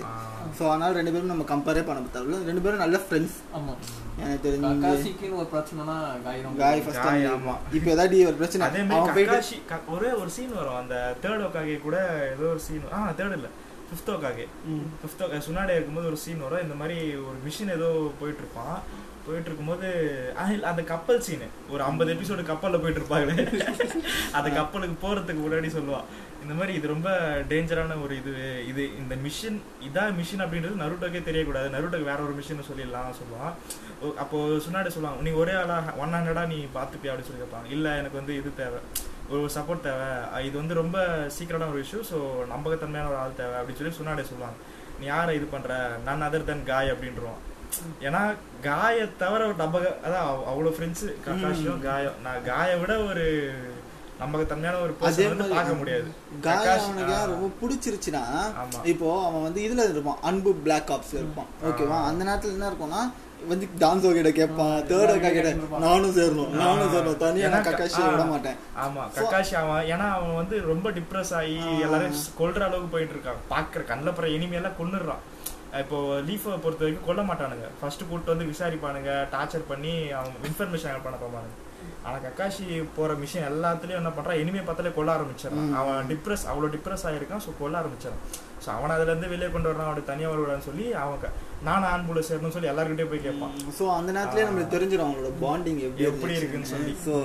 ஸோ அதனால ரெண்டு பேரும் நம்ம கம்பேரே பண்ண தேவையில்ல. ரெண்டு பேரும் நல்ல ஃப்ரெண்ட்ஸ் ஆமா. எனக்கு தெரிஞ்சு ஒரு பிரச்சனைனா காயிரம் காய் ஃபர்ஸ்ட் ஆமா. இப்போ ஏதாவது ஒரு பிரச்சனை? அதே அவன் மாதிரி போயிட்டு ஒரே ஒரு சீன் வரும். அந்த தேர்ட் ஒக்காகே கூட ஏதோ ஒரு சீன் ஆ தேர்ட் இல்ல. ஃபிஃப்த் ஒக்காகே ம். ஃபிஃப்த் சுனாடே இருக்கும்போது ஒரு சீன் வரும். இந்த மாதிரி ஒரு மிஷின் ஏதோ போயிட்டு இருப்பான் போயிட்டு இருக்கும்போது அந்த கப்பல் சீனு ஒரு ஐம்பது எபிசோடு கப்பல்ல போயிட்டு இருப்பாங்களே *laughs* அந்த கப்பலுக்கு போறதுக்கு முன்னாடி சொல்லுவான். இந்த மாதிரி இது ரொம்ப டேஞ்சரான ஒரு இது இது இந்த மிஷின் இதான் மிஷின் அப்படின்றது நருட்டோக்கே தெரியக்கூடாது. நருட்டோக்கு வேற ஒரு மிஷின் சொல்லிடலாம் சொல்லுவான். ஓ, அப்போ சுனாடே சொல்லுவாங்க நீ ஒரே ஆளா ஒன் ஹண்ட்ரடா நீ பார்த்துப்பியா? அப்படின்னு சொல்லி கேட்பாங்க இல்ல எனக்கு வந்து இது தேவை. ஒரு சப்போர்ட் தேவை. இது வந்து ரொம்ப சீக்கிரமான ஒரு விஷயம் ஸோ நம்பகத்தன்மையான ஒரு ஆள் தேவை அப்படின்னு சொல்லி சுனாடே சொல்லுவாங்க. நீ யாரை இது பண்ற? நான் அதர் தன் காய் அப்படின்றவான். ஏன்னா காயை தவிர ஒரு நம்பக அதான் அவ்- அவ்வளவு ஃப்ரெண்ட்ஸ் காயம் நான் காயை விட ஒரு நம்பகத்தன்மையான ஒரு பார்க்க முடியாது. காய் ரொம்ப பிடிச்சிருச்சுன்னா. இப்போ அவன் வந்து இதுல இருப்பான். அன்பு பிளாக் ஆப்ஸ் இருப்பான். ஓகேவா அந்த நேரத்துல என்ன இருக்கும்னா வந்து டான்ஸோ கிட்ட கேட்பான் தேர்ட் அக்கா கிட்ட. நானும் சேரணும் நானும் சேரணும் தனியா நான் கக்காஷி. விட மாட்டேன் ஆமா கக்காஷி அவன் ஏன்னா அவன் வந்து ரொம்ப டிப்ரெஸ் ஆகி. எல்லாரும் கொல்ற அளவுக்கு போயிட்டு இருக்கான் பாக்குற கண்ணில் பிற இனிமே எல்லாம் கொன்னுடுறான் இப்போ லீஃபை பொறுத்த வரைக்கும் கொல்ல மாட்டானுங்க ஃபர்ஸ்ட் கூட்டு வந்து விசாரிப்பானுங்க டார்ச்சர் பண்ணி அவன் இன்ஃபர்மேஷன் பண்ண போவானுங்க ஆனா கக்காஷி போற மிஷின் எல்லாத்துலயும் என்ன பண்றான்? இனிமே பார்த்தாலே கொல்ல ஆரம்பிச்சிடறான். அவன் டிப்ரெஸ் அவ்வளவு டிப்ரெஸ் ஆயிருக்கான் ஸோ கொல்ல ஆரம்பிச்சிடறான். ஸோ அவன் அதுல இருந்து வெளியே கொண்டு வரான் அவனுக்கு தனியா வருவான்னு சொல்லி அவன் நானும் ஆண்புல சேரணும்னு சொல்லி எல்லாருக்கிட்டே போய் கேட்பான். ஸோ அந்த நேரத்துலயே. நம்மளுக்கு தெரிஞ்சிடும் அவங்களோட பாண்டிங் எப்படி எப்படி இருக்குன்னு சொல்லி. ஸோ.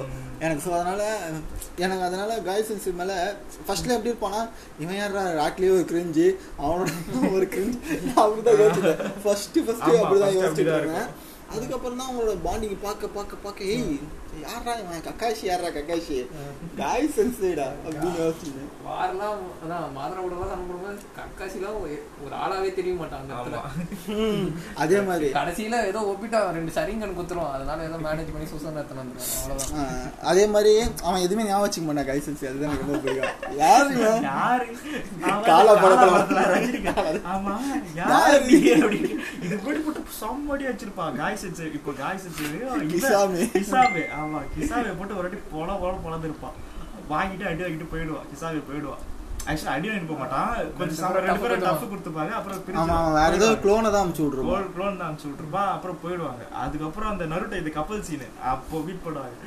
எனக்கு ஸோ அதனால எனக்கு அதனால காய் சென்சி மேல ஃபர்ஸ்ட்ல எப்படி இருப்பானா இவன் யாரா ராட்லயே ஒரு கிரிஞ்சு அவனோட *laughs* ஒரு கிரிஞ்சு அப்படிதான் யோசிச்சேன் ஃபர்ஸ்ட் ஃபர்ஸ்ட் ஆமா, அப்படிதான் first யோசிச்சுட்டு இருந்தேன். அதுக்கப்புறம் தான் அவங்களோட பாண்டிங் பார்க்க பார்க்க பார்க்க ஏய் யாரா இவன் கக்காஷி யாரா கக்காஷி காய் சென்சிடா அப்படின்னு வாரெல்லாம் அதான் மாதிரா விடலாம் போடும்போது கக்காசிலாம் ஒரு- ஒரு ஆளாவே தெரிய மாட்டான் அந்த இடத்துல அதே மாதிரி கடைசியில ஏதோ ஒப்பிட்டா ரெண்டு சரிங்கன்னு குத்துருவான் அதனால ஏதோ மேனேஜ் பண்ணி சூசன் வந்துருவான் அவ்வளவுதான் அதே மாதிரி அவன் எதுவுமே ஞாபகம் வச்சுக்க மாட்டான் காய் சென்சி அதுதான் எனக்கு ரொம்ப பிடிக்கும் யாரு காலா படத்துல. ஆமா இது போட்டு போட்டு செம்மடி வச்சிருப்பான் காய் செஞ்சு இப்போ காய் செஞ்சு கிசாமி. கிசாமே ஆமா கிசாமே போட்டு ஒரு வாட்டி பொல பொல பொழந்திருப்பான் வாங்கிட்டு அடி வாங்கிட்டு போயிடுவான் கிசாமே போயிடுவான் ஆக்சுவலா அடி வாங்கிட்டு போக மாட்டான். கொஞ்சம் ரெண்டு பேரும் டஃப் கொடுத்துப்பாங்க அப்புறம் வேற ஏதோ க்ளோனை தான் அமுச்சு விட்ருவான் கோல் க்ளோன் தான் அனுப்பிச்சு விட்டுருப்பா அப்புறம் போயிடுவாங்க. அதுக்கப்புறம் அந்த நருட்டோ இது கப்பல் சீனு அப்போ மீட் பண்ணுவாங்க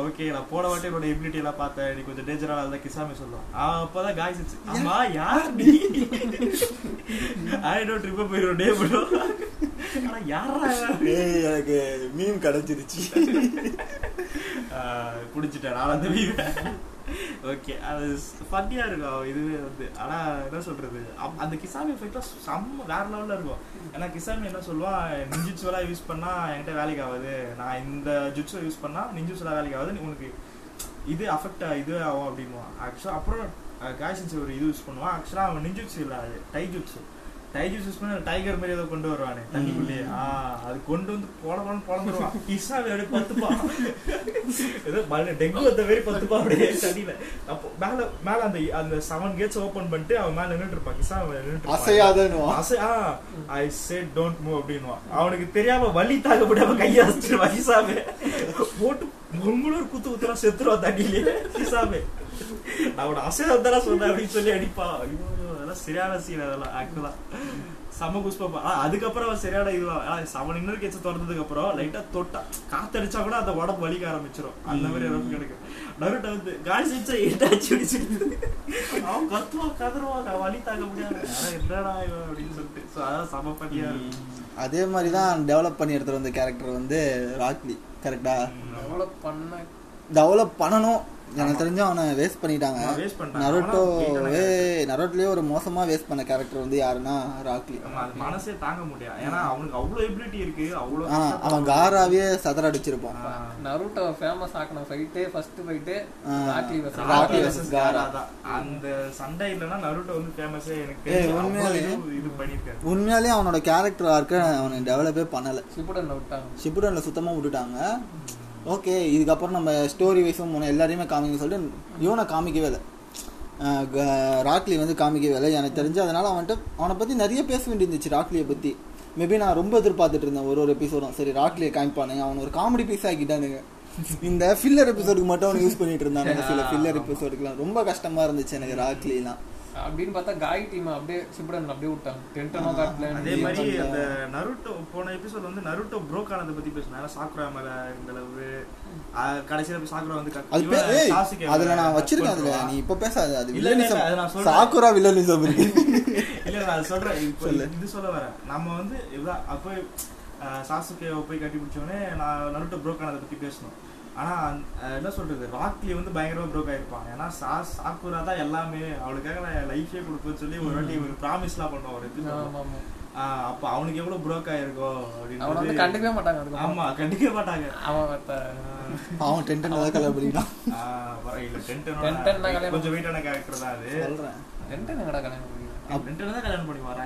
ஓகே நான் போன வாட்டி என்னோட எபிலிட்டி எல்லாம் பார்த்தேன். நீ கொஞ்சம் டேஞ்சரா தான் கிசாமி ஆஹ் அப்பதான் காய்ஸ் வச்சு ஆமா யார்? நீ? I don't remember your name bro ஆனா யாரா? எனக்கு மீன் கிடைச்சிருச்சு. குடிச்சிட்டேன். நான் அந்த வீடு ஓகே அது ஃபன்னியாக இருக்கும் இதுவே வந்து. ஆனா என்ன சொல்றது? அப்- அந்த கிசாமி ஃபைட்லாம் செம்ம வேற லெவலில் இருக்கும். ஏன்னா கிசாமி என்ன சொல்லுவான் நிஞ்சுச்சுவலா யூஸ் பண்ணா என்கிட்ட வேலைக்கு ஆகாது. நான் இந்த ஜுட்ஸை யூஸ் பண்ணா நிஞ்சுச்சுவலா வேலைக்கு ஆகாது. நீ உனக்கு இது அஃபெக்ட் இது ஆகும் அப்படின்வான் ஆக்சுவலாக அப்புறம் காய்ச்சி ஒரு இது யூஸ் பண்ணுவான். ஆக்சுவலாக அவன் நிஞ்சுச்சு இல்லை அது டைஜுட்ஸ் டைஜுட்ஸ் யூஸ் பண்ணி டைகர் மாதிரி ஏதோ கொண்டு வருவானே தண்ணிக்குள்ளேயே. ஆ அது கொண்டு வந்து போல போல பொழந்துருவான் இசாவை அப்படியே பத்துப்பா. ஏதோ மழை டெங்கு வந்த மாதிரி பத்துப்பா அப்படியே தண்ணியில. அப்போ மேல மேல அந்த அந்த செவன் கேட்ஸ் ஓபன் பண்ணிட்டு அவன் மேல நின்னுட்டு இருப்பான் இசா நின்னுட்டு அசையாதன்னுவான். அசை ஆ ஐ சேட் டோன்ட் மூவ் அப்படின்னுவான். அவனுக்கு தெரியாம வலி தாங்க முடியாம கையை அசைச்சிருவான் இசாமே போட்டு முங்குளூர் குத்து குத்துலாம் செத்துருவான் தண்ணியிலே. இசாமே நான் அவனை அசையாதான் சொன்னேன் அப்படின்னு சொல்லி அடிப்பா ஐயோ. அதெல்லாம் சரியான சீன் அதெல்லாம் ஆக்சுவலா செம குஸ்பா அதுக்கப்புறம் அவன் சரியான இதுவா அவன் இன்னொரு கேச்சு திறந்ததுக்கு அப்புறம் லைட்டா தொட்டா காத்தடிச்சா கூட அந்த உடம்பு வலிக்க ஆரம்பிச்சிரும். அந்த மாதிரி இறப்பு கிடைக்கும். நருட்ட வந்து செஞ்சா எட்டாச்சு அடிச்சிருக்கு அவன் கத்துவான் கதறுவான் வலி தாங்க முடியாது. என்னடா இவன்? அப்படின்னு சொல்லிட்டு. So, அதான் செம பண்ணியா அதே மாதிரி தான் டெவலப் பண்ணி எடுத்துட்டு வந்த கேரக்டர் வந்து ராக்லி. கரெக்டா டெவலப் பண்ண டெவலப் பண்ணணும். எனக்கு தெரிஞ்சு அவனை வேஸ்ட் பண்ணிட்டாங்க. நரோட்டோவே நரோட்லயே ஒரு மோசமா வேஸ்ட் பண்ண கேரக்டர் வந்து யாருன்னா ராக்லி மனசே தாங்க முடியாது ஏன்னா அவனுக்கு அவ்வளவு எபிலிட்டி இருக்கு அவ்வளவு ஆ அவன் காராவே சதற அடிச்சிருப்பான். நருட்டோ ஃபேமஸ் ஆக்கின ஃபைட்டே first fight. Rock Lee versus Rock Lee Gaara. தான். அந்த சண்டை இல்லைன்னா நருட்டோ வந்து ஃபேமஸே எனக்கு உண்மையாலே? இது- பண்ணிருக்காரு உண்மையாலே அவனோட கேரக்டர் ஆர்க்க அவனை டெவலப்பே பண்ணல சிப்புடன் விட்டாங்க ஷிப்புடன்ல சுத்தமா விட்டுட்டாங்க ஓகே இதுக்கப்புறம் நம்ம ஸ்டோரி வைஸும் முன்ன எல்லாரையுமே காமிக்க சொல்லிட்டு இவனை காமிக்கவே இல்லை. க- ராக்லி வந்து காமிக்கவே இல்லை. எனக்கு தெரிஞ்சு அதனால அவன்கிட்ட அவனை பற்றி நிறைய பேச வேண்டியிருந்துச்சு ராக்லியை பற்றி மேபி நான் ரொம்ப எதிர்பார்த்துட்டு இருந்தேன் ஒரு ஒரு எபிசோடும் சரி ராக்லியை காமிப்பானுங்க அவன் ஒரு காமெடி பீஸ் ஆக்கிட்டானுங்க. இந்த ஃபில்லர் எபிசோடுக்கு மட்டும் அவன் யூஸ் பண்ணிட்டு இருந்தானுங்க. சில ஃபில்லர் எபிசோடுக்குலாம் ரொம்ப கஷ்டமாக இருந்துச்சு எனக்கு ராக்லிலாம் அப்படின்னு பார்த்தா காய் டீம் அப்படியே சிப்புடன் அப்படியே விட்டாங்க. டென்டனோ காட்டல அதே மாதிரி அந்த நருட்டோ போன எபிசோட் வந்து நருட்டோ ப்ரோக் ஆனதை பத்தி பேசினா சாக்குரா மேல இந்த அளவு கடைசியில போய் சாக்குரா வந்து அது அதுல நான் வச்சிருக்கேன் அதுல. நீ இப்ப பேசாத. அது வில்லனிசம். Sakura villainism. இருக்கு *laughs* இல்ல நான் சொல்றேன். இப்போ. இது சொல்ல வரேன். நம்ம வந்து இதான் அப்போ சாசுகே போய் கட்டி பிடிச்சோடனே நான் நருட்டோ ப்ரோக் ஆனதை பத்தி பேசணும். ஆனா அஹ், என்ன சொல்றது? ராக்லி வந்து பயங்கரமா ப்ரோக் ஆயிருப்பான். ஏன்னா சா சாக்குரா தான் எல்லாமே. அவளுக்காக நான் லைஃபே கொடுப்பேன்னு சொல்லி ஒரு வாட்டி ஒரு ப்ராமிஸ்லாம் பண்ணுவான் ஒரு அப்ப அவனுக்கு எவ்வளவு ப்ரோக் வந்து அப்படின்னு கண்டுக்கவே மாட்டாங்க அதுக்கு ஆமா கண்டிக்கவே மாட்டாங்க. அவன் அவன் டென்ட் தான் கல்யாணம் பரவாயில்ல, இல்ல, டென்டன் கொஞ்சம் வெயிட்டான கேரக்டர் தான் அது. டென்டன் எங்கடா கல்யாணம் பண்ணிக்கிறான்? டென்டன் தான் கல்யாணம் பண்ணுவான்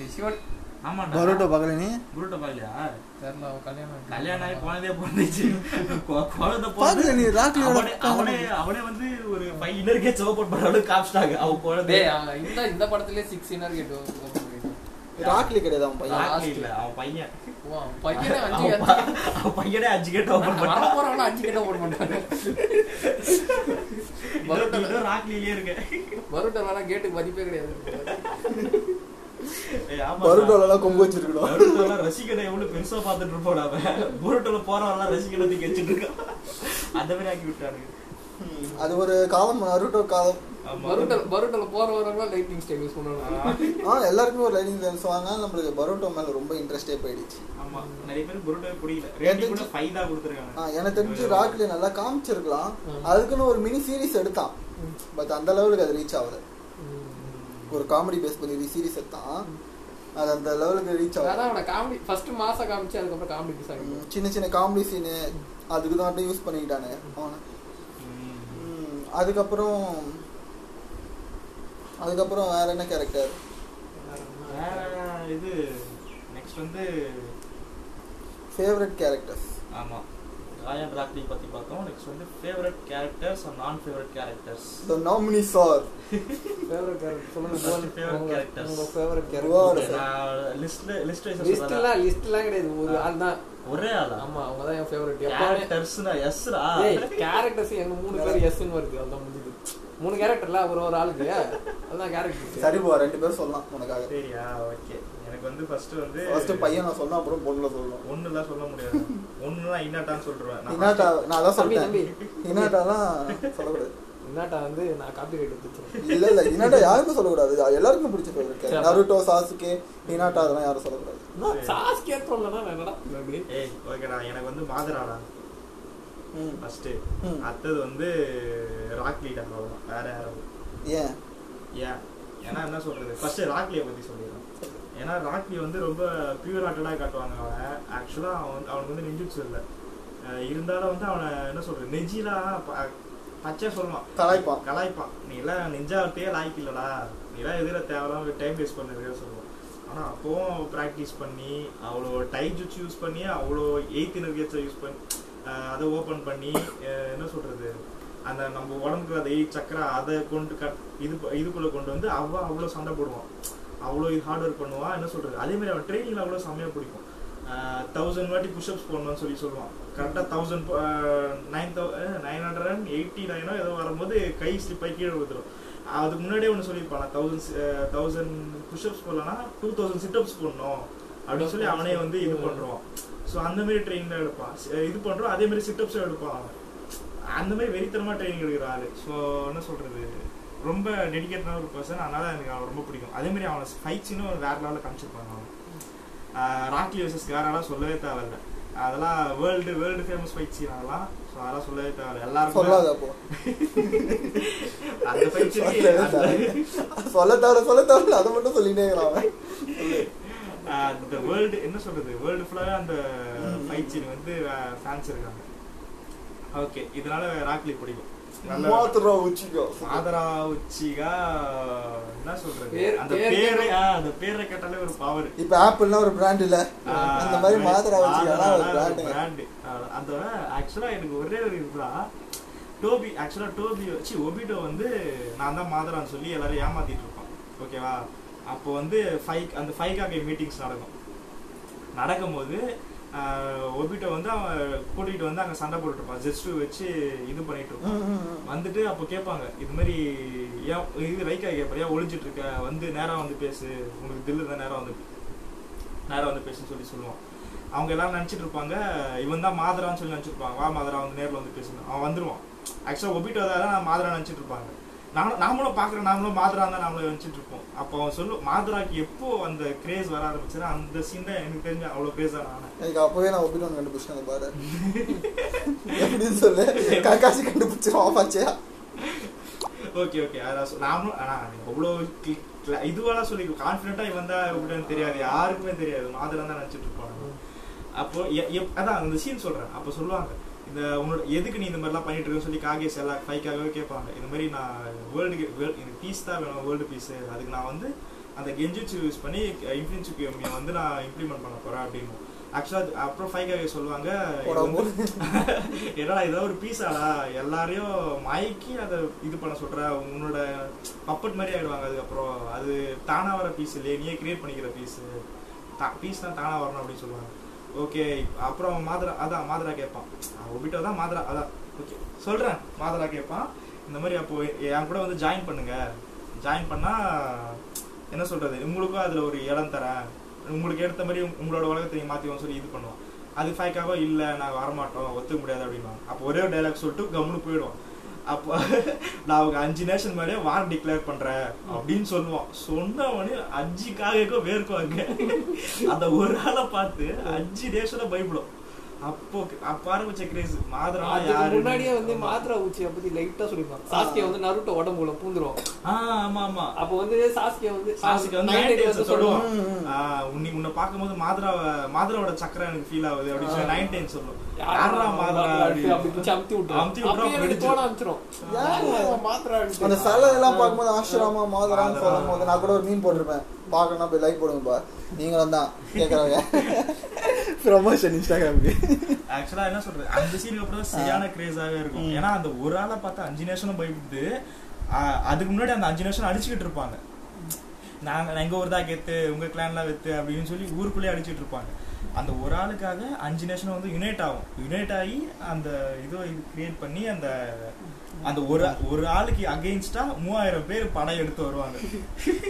ஆமாண்டா பரோட்டோ பக்கல நீ? புருட்டோ பாக்கலையா தெரியல கல்யாணம் கல்யாணம் ஆகி குழந்தைய பிறந்துச்சு. கொ- குழந்தை பாக்கல நீ ராக்லியோட அவனே அவனே வந்து ஒரு ஃபைவ் இன்னர் கேட்ஸ் ஓபன் பண்ற அளவுக்கு காமிச்சிட்டாங்க அவன் குழந்தை இந்த இந்த படத்திலே சிக்ஸ் இன்னர் கேட் ராக்லி கிடையாது அவன் பையன். ராக்கி இல்ல அவன் பையன். பையனே அஞ்சு அவன் பையனே அஞ்சு கேட் ஓபன் பண்ணான் போறவங்க அஞ்சு கேட்ட ஓட மாட்டாங்க இன்னும் இன்னும் ராக்லிலே இருக்கு வருட்ட வேணா கேட்டுக்கு மதிப்பே கிடையாது. பரோட்டோலாம் கொம்பு வச்சிருக்கணும். நருட்டோலாம் ரசிகனை எவ்வளவு பெருசா பார்த்துட்டு இருப்போம் நாம புருட்டோல போறவெல்லாம் ரசிகனை தூக்கி வச்சுட்டு இருக்கான். அந்த மாதிரி ஆக்கி விட்டானுங்க அது ஒரு காலம் நருட்டோ காலம். பரோட்டால போற வரவங்க லைட்டிங் ஸ்டைல் யூஸ் பண்ணுவாங்க. ஆ. எல்லாருக்குமே ஒரு வாங்க நம்மளுக்கு பரோட்டோ மேல ரொம்ப இன்ட்ரெஸ்டே போயிடுச்சு. ஆமா. நிறைய பேர் புருட்டோவே பிடிக்கல ரேட்டிங் கூட ஃபைவ் தான் கொடுத்துருக்காங்க. ஆ, எனக்கு தெரிஞ்சு ராக்லி நல்லா காமிச்சிருக்கலாம். அதுக்குன்னு ஒரு மினி சீரிஸ் எடுத்தான். பட் அந்த லெவலுக்கு அது ரீச் ஆகல. ஒரு காமெடி பேஸ் பண்ணி சீரிஸ் எடுத்தான் அது அந்த லெவலுக்கு ரீச் ஆகல அதான் காமெடி ஃபர்ஸ்ட் மாசா காமிச்சு அதுக்கப்புறம் காமெடி பீஸ் சின்ன சின்ன காமெடி சீனு அதுக்கு தான் யூஸ் பண்ணிக்கிட்டானு அவனை. ம், அதுக்கப்புறம் அதுக்கப்புறம் வேற என்ன கேரக்டர் வேற இது நெக்ஸ்ட் வந்து ஃபேவரட் கேரக்டர்ஸ் ஆமா. ராயன் ராக்லி பத்தி பார்த்தோம். நெக்ஸ்ட் வந்து ஃபேவரட் கேரக்டர்ஸ் அண்ட் நான் favourite characters the nominees are favourite character சொல்லுங்க உங்க- favorite உங்க- ஃபேவரட். கேரக்டர் லிஸ்ட்ல லிஸ்ட் வைஸ் லிஸ்ட்லாம் லிஸ்ட்லாம் கிடையாது. ஒரு ஆள் தான் ஒரே ஆளா? ஆமா அவங்க தான் என் ஃபேவரட் கேரக்டர்ஸ்னா எஸ்ரா கேரக்டர்ஸ் எங்க மூணு பேர் எஸ்ன்னு வருது. அதான் முடியுது மூணு கேரக்டர்ல ஒரு ஒரு ஆளுக்கு. அதுதான் கேரக்டர் சரி போ ரெண்டு பேரும் சொல்லலாம் உனக்காக. சரியா? ஓகே. எனக்கு வந்து ஃபர்ஸ்ட் வந்து ஃபர்ஸ்ட் பையன் நான் சொன்னா அப்புறம் பொண்ணுல சொல்லணும். ஒண்ணுலாம் சொல்ல முடியாது. ஒண்ணுலாம் இன்னாட்டான்னு சொல்லிடுவேன் நான் இனாட்டா நான் அதான் தம்பி. இனாட்டாலாம் சொல்லக்கூடாது. இன்னாட்டா வந்து நான் காப்பி ரைட் எடுத்துச்சேன் இல்ல இல்ல யாருக்கும் சொல்லக்கூடாது. எல்லாருக்கும் பிடிச்ச ஃபேவரட் சரி. நருட்டோ சாசுகே இனாட்டா அதெல்லாம் யாரும் சொல்லக்கூடாது. சாஸ் கேட்கலன்னா என்னடா ஏய் ஓகேடா எனக்கு வந்து மாதராடா. ம். ஃபர்ஸ்ட் ம். அடுத்தது வந்து ராக்லிடா அவ்வளவுதான். வேற யாரும் ஏன்? ஏன்? ஏன்னா என்ன சொல்றது? ஃபர்ஸ்ட் ராக்லியை பத்தி சொல்லிடுறேன். ஏன்னா ராக்லி வந்து ரொம்ப பியூர் ஹார்ட்டடா காட்டுவாங்க அவன் ஆக்சுவலா அவன் வந்து அவனுக்கு வந்து நெஞ்சுச்சு இல்லை. இருந்தாலும் வந்து அவனை என்ன சொல்றது நெஞ்சிலாம் ப- பச்சையா சொல்லுவான். கலாய்ப்பான். கலாய்ப்பான் நீ எல்லாம் நெஞ்சாவத்தையே லாய்க்கு இல்லடா. நீ எல்லாம் எதிர தேவையில்லாம டைம் வேஸ்ட் பண்ணிருக்க சொல்லுவான். ஆனா அப்பவும் ப்ராக்டிஸ் பண்ணி அவ்வளோ டைம் ஜுச்சு யூஸ் பண்ணி அவ்வளோ எயித் இனர்கேட்ஸை யூஸ் பண்ணி அதை ஓப்பன் பண்ணி என்ன சொல்றது அந்த நம்ம உடம்புக்கு அந்த எயிட் சக்கரை அதை கொண்டு கட் இது இதுக்குள்ள கொண்டு வந்து அவன் அவ்வளோ சண்டை போடுவான். அவ்வளோ இது ஹார்ட் ஒர்க் பண்ணுவான் என்ன சொல்கிறது அதே மாதிரி அவன் ட்ரைனிங்கில் அவ்வளோ செம்மையாக பிடிக்கும். தௌசண்ட் வாட்டி புஷ்அப்ஸ் போடணும்னு சொல்லி சொல்லுவான். கரெக்டாக thousand nine thou nine hundred and eighty nano ஏதோ வரும்போது கை ஸ்லிப்பாக கீழே விழுந்துரும். அதுக்கு முன்னாடியே ஒன்று சொல்லியிருப்பான் தௌசண்ட் தௌசண்ட் புஷ்அப்ஸ் போடலன்னா டூ தௌசண்ட் சிட்டப்ஸ் போடணும். அப்படின்னு சொல்லி அவனே வந்து இது பண்ணுறான் ஸோ அந்த மாதிரி ட்ரைனிங் எடுப்பான். இது பண்ணுறோம் அதே மாதிரி சிட்டப்ஸும் எடுப்பான் அவன். அந்த மாதிரி வெறித்தனமாக ட்ரைனிங் எடுக்கிறாரு ஸோ என்ன சொல்கிறது ரொம்ப டெடிகேட்டான ஒரு பர்சன் அதனால எனக்கு அவன் ரொம்ப பிடிக்கும். அதே மாதிரி அவனை ஃபைட்ஸ்னு வேற லெவலில் காமிச்சிருப்பாங்க அவன். ராக்கி வர்சஸ் காரெல்லாம் சொல்லவே தேவையில்ல. அதெல்லாம் world world famous fight scene அதெல்லாம். ஸோ அதெல்லாம் சொல்லவே தேவையில்ல. சொல்லாத அப்போ. அந்த ஃபைட் சொல்லவே தேவை. சொல்ல தவிர சொல்ல தவிர அதை மட்டும் சொல்லிட்டே. அந்த வேர்ல்டு என்ன சொல்றது? வேர்ல்டு ஃபுல்லாவே அந்த ஃபைட் சீன் வந்து ஃபேன்ஸ் இருக்காங்க. ஓகே இதனால ராக்லி பிடிக்கும். நல்ல மாத்துறா உச்சிக்கோ ஆதரா உச்சிகா என்ன சொல்றது? அந்த பேர் அந்த பேரை கேட்டாலே ஒரு பவர் இப்ப ஆப்பிள்னா ஒரு பிராண்ட் இல்ல. அந்த மாதிரி மாத்திரா உச்சிக்கானா ஒரு பிராண்ட் பிராண்ட் அந்த ஆக்சுவலா எனக்கு ஒரே ஒரு இதுதான். டோபி ஆக்சுவலா டோபி வச்சு ஒபிட்டோ வந்து நான் தான் மாதரான்னு சொல்லி எல்லாரும் ஏமாத்திட்டு இருப்பான் ஓகேவா அப்போ வந்து ஃபைவ் அந்த ஃபைவ்காக மீட்டிங்ஸ் நடக்கும். நடக்கும்போது ஒபிட்டோ வந்து அவன் கூட்டிகிட்டு வந்து அங்கே சண்டை போட்டுட்டு இருப்பான் ஜஸ்ட் வச்சு இது பண்ணிட்டு இருப்பான் வந்துட்டு அப்போ கேட்பாங்க இது மாதிரி ஏன் இது ரைக்கா கேட்பாரு? ஏன் ஒளிஞ்சிட்டு இருக்க வந்து நேரா வந்து பேசு. உனக்கு தில்லு இருந்தா நேரா வந்து நேரா வந்து பேசுன்னு சொல்லி சொல்லுவான். அவங்க எல்லாரும் நினைச்சிட்டு இருப்பாங்க இவன் தான் மாதரான்னு சொல்லி நினைச்சிருப்பாங்க வா மாதரா வந்து நேர்ல வந்து பேசணும் அவன் வந்துருவான். ஆக்சுவலா ஒபிட்டோ தான் மாதரா நினைச்சிட்டு இருப்பாங்க நாமளும் நாமளும் பாக்குற நாமளும் மாதரா தான் நாமளும் நினைச்சிட்டு இருப்போம். அப்போ அவன் சொல்லு மாதராக்கு எப்போ அந்த கிரேஸ் வர ஆரம்பிச்சுன்னா அந்த சீன் தான் எனக்கு தெரிஞ்ச அவ்வளவு கிரேஸா நான் எனக்கு அப்பவே நான் ஒப்பிட்டு கண்டுபிடிச்சேன் பாரு எப்படின்னு சொல்லு? கக்காசி கண்டுபிடிச்சிரும் ஆப்பாச்சியா ஓகே ஓகே அதான் நாமளும் ஆனா அவ்வளோ இதுவெல்லாம் சொல்லி கான்ஃபிடென்ட்டா இவன் தான் எப்படின்னு தெரியாது. யாருக்குமே தெரியாது. மாதிரம் தான் நினைச்சிட்டு இருப்பாங்க. அப்போ அதான் அந்த சீன் சொல்றேன். அப்போ சொல்லுவாங்க இந்த உன்னோட எதுக்கு நீ இந்த மாதிரிலாம் பண்ணிட்டு இருக்கன்னு சொல்லி காகேஸ் எல்லாம் ஃபைக்காகவே கேட்பாங்க. இந்த மாதிரி நான் வேர்ல்டு எனக்கு பீஸ் தான் வேணும் வேர்ல்டு பீஸ் அதுக்கு நான் வந்து அந்த கெஞ்சிச்சு யூஸ் பண்ணி இன்ஃபினிச்சு கியோமியை வந்து நான் இம்ப்ளிமெண்ட் பண்ண போறேன் அப்படின்னு. ஆக்சுவலாக அப்புறம் ஃபைக்காக சொல்லுவாங்க *laughs* என்னடா ஏதோ ஒரு பீஸாடா எல்லாரையும் மயக்கி அதை இது பண்ண சொல்ற உன்னோட பப்பட் மாதிரி ஆயிடுவாங்க அதுக்கப்புறம். அது தானா வர பீஸ் இல்லையே நீயே கிரியேட் பண்ணிக்கிற பீஸ் பீஸ் தான் தானா வரணும் அப்படின்னு சொல்லுவாங்க. ஓகே அப்புறம் மாதரா அதான் மாதரா கேட்பான். ஒபிட்டோ தான் மாதரா அதான் ஓகே சொல்கிறேன் மாதரா கேட்பான். இந்த மாதிரி அப்போ என் கூட வந்து ஜாயின் பண்ணுங்க. ஜாயின் பண்ணால் என்ன சொல்கிறது உங்களுக்கும் அதில் ஒரு இடம் தரேன். உங்களுக்கு ஏற்ற மாதிரி உங்களோட உலகத்தை மாற்றிவோம் சொல்லி இது பண்ணுவோம் அது ஃபைக்காக இல்லை நாங்கள் வரமாட்டோம் ஒத்துக்க முடியாது அப்படின்னா அப்போ ஒரே ஒரு டைலாக் சொல்லிட்டு கம்முன்னு போயிடுவோம் அப்போ நான் அவங்க அஞ்சு நேஷன் மாதிரியே வார் டிக்ளேர் பண்றேன் அப்படின்னு சொல்லுவான். சொன்னவனே அஞ்சு அஞ்சுக்காக வேர்க்குவாங்க அந்த ஒரு ஆளை பார்த்து அஞ்சு நேஷனை பயப்படும். அப்போ அப்ப ஆரம்பிச்ச கிரேஸ் மாதரா யாரு முன்னாடியே வந்து மாத்ரா உச்சியை பத்தி லைட்டா சொல்லிருப்பான் சாஸ்கே வந்து நருட்டோ உடம்புல பூந்துரும் ஆ ஆமா ஆமா அப்போ வந்து சாஸ்கே வந்து சாசிக்கு வந்து Nine Tails நைன் வந்து சொல்லுவான் ம், ம். ஆஹ் உன்னை உன்னை பார்க்கும்போது மாதரா மாதராவோட சக்கரம் எனக்கு ஃபீல் ஆகுது அப்படின்னு சொல்லி நைன் டைம் சொல்லும் யாரா மாதரா அப்படி அப்படி அமுத்தி விட்டுரும். அமுத்தி எனக்கு வெடிச்சிரும். தோண ஆரம்பிச்சிரும். யாரு? மாத்ரா? அந்த சிலை எல்லாம் பார்க்கும்போது ஆசிரமா மாதரான்னு மாதரா. சொல்லும் போது நான் கூட ஒரு மீன் போட்டிருப்பேன் பார்க்கணும் போய் லைக் போடுங்கப்பா. நீங்களும் தான் கேட்குறவங்க ப்ரமோஷன் இன்ஸ்டாகிராமுக்கு ஆக்சுவலா என்ன சொல்றது? அந்த சீனுக்கு அப்புறம் தான் சரியான கிரேஸாவே இருக்கும். ஏன்னா அந்த ஒரு ஆளை பார்த்தா அஞ்சு நேஷனும் பயப்படுது அதுக்கு முன்னாடி அந்த அஞ்சு நேஷன் அடிச்சுக்கிட்டு இருப்பாங்க. நாங்க எங்க ஊர் தான் கெத்து உங்க கிளான்லாம் வெத்து அப்படின்னு சொல்லி ஊருக்குள்ளேயே அடிச்சிட்டு இருப்பாங்க. அந்த ஒரு ஆளுக்காக அஞ்சு நேஷன் வந்து யுனைட் ஆகும். யுனைட் ஆகி அந்த இதை இது கிரியேட் பண்ணி அந்த அந்த ஒரு ஒரு ஆளுக்கு அகைன்ஸ்டா மூவாயிரம் பேர் படம் எடுத்து வருவாங்க.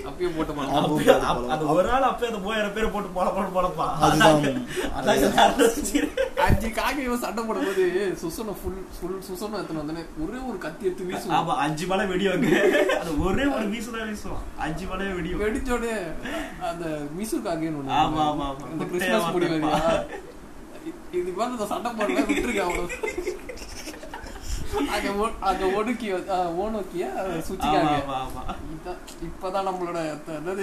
அப்பயே போட்டு அந்த ஒரு ஆள் அப்பயே அந்த மூவாயிரம் பேர் போட்டு போல போல போலப்பா. அஞ்சு காக்கை இவன் சண்டை போடும்போது சுசனை ஃபுல் ஃபுல் சுசனை எடுத்துன்னு வந்தோடனே ஒரே ஒரு கத்தி எடுத்து வீசுவான். ஆமா அஞ்சு மலை வெடிவாங்க அது ஒரே ஒரு வீசு தான் வீசுவான். அஞ்சு மலை வெடியும். வெடிச்சோடனே அந்த மிசு காக்கைன்னு ஒண்ணு ஆமா, ஆமா, ஆமா. இந்த கிறிஸ்மஸ் முடி வந்து அந்த சண்டை போடல விட்டுருக்க அவ்வளவு ஒ- அங்க ஒடுக்கி ஓனோக்கிய இதான் இப்பதான் நம்மளோட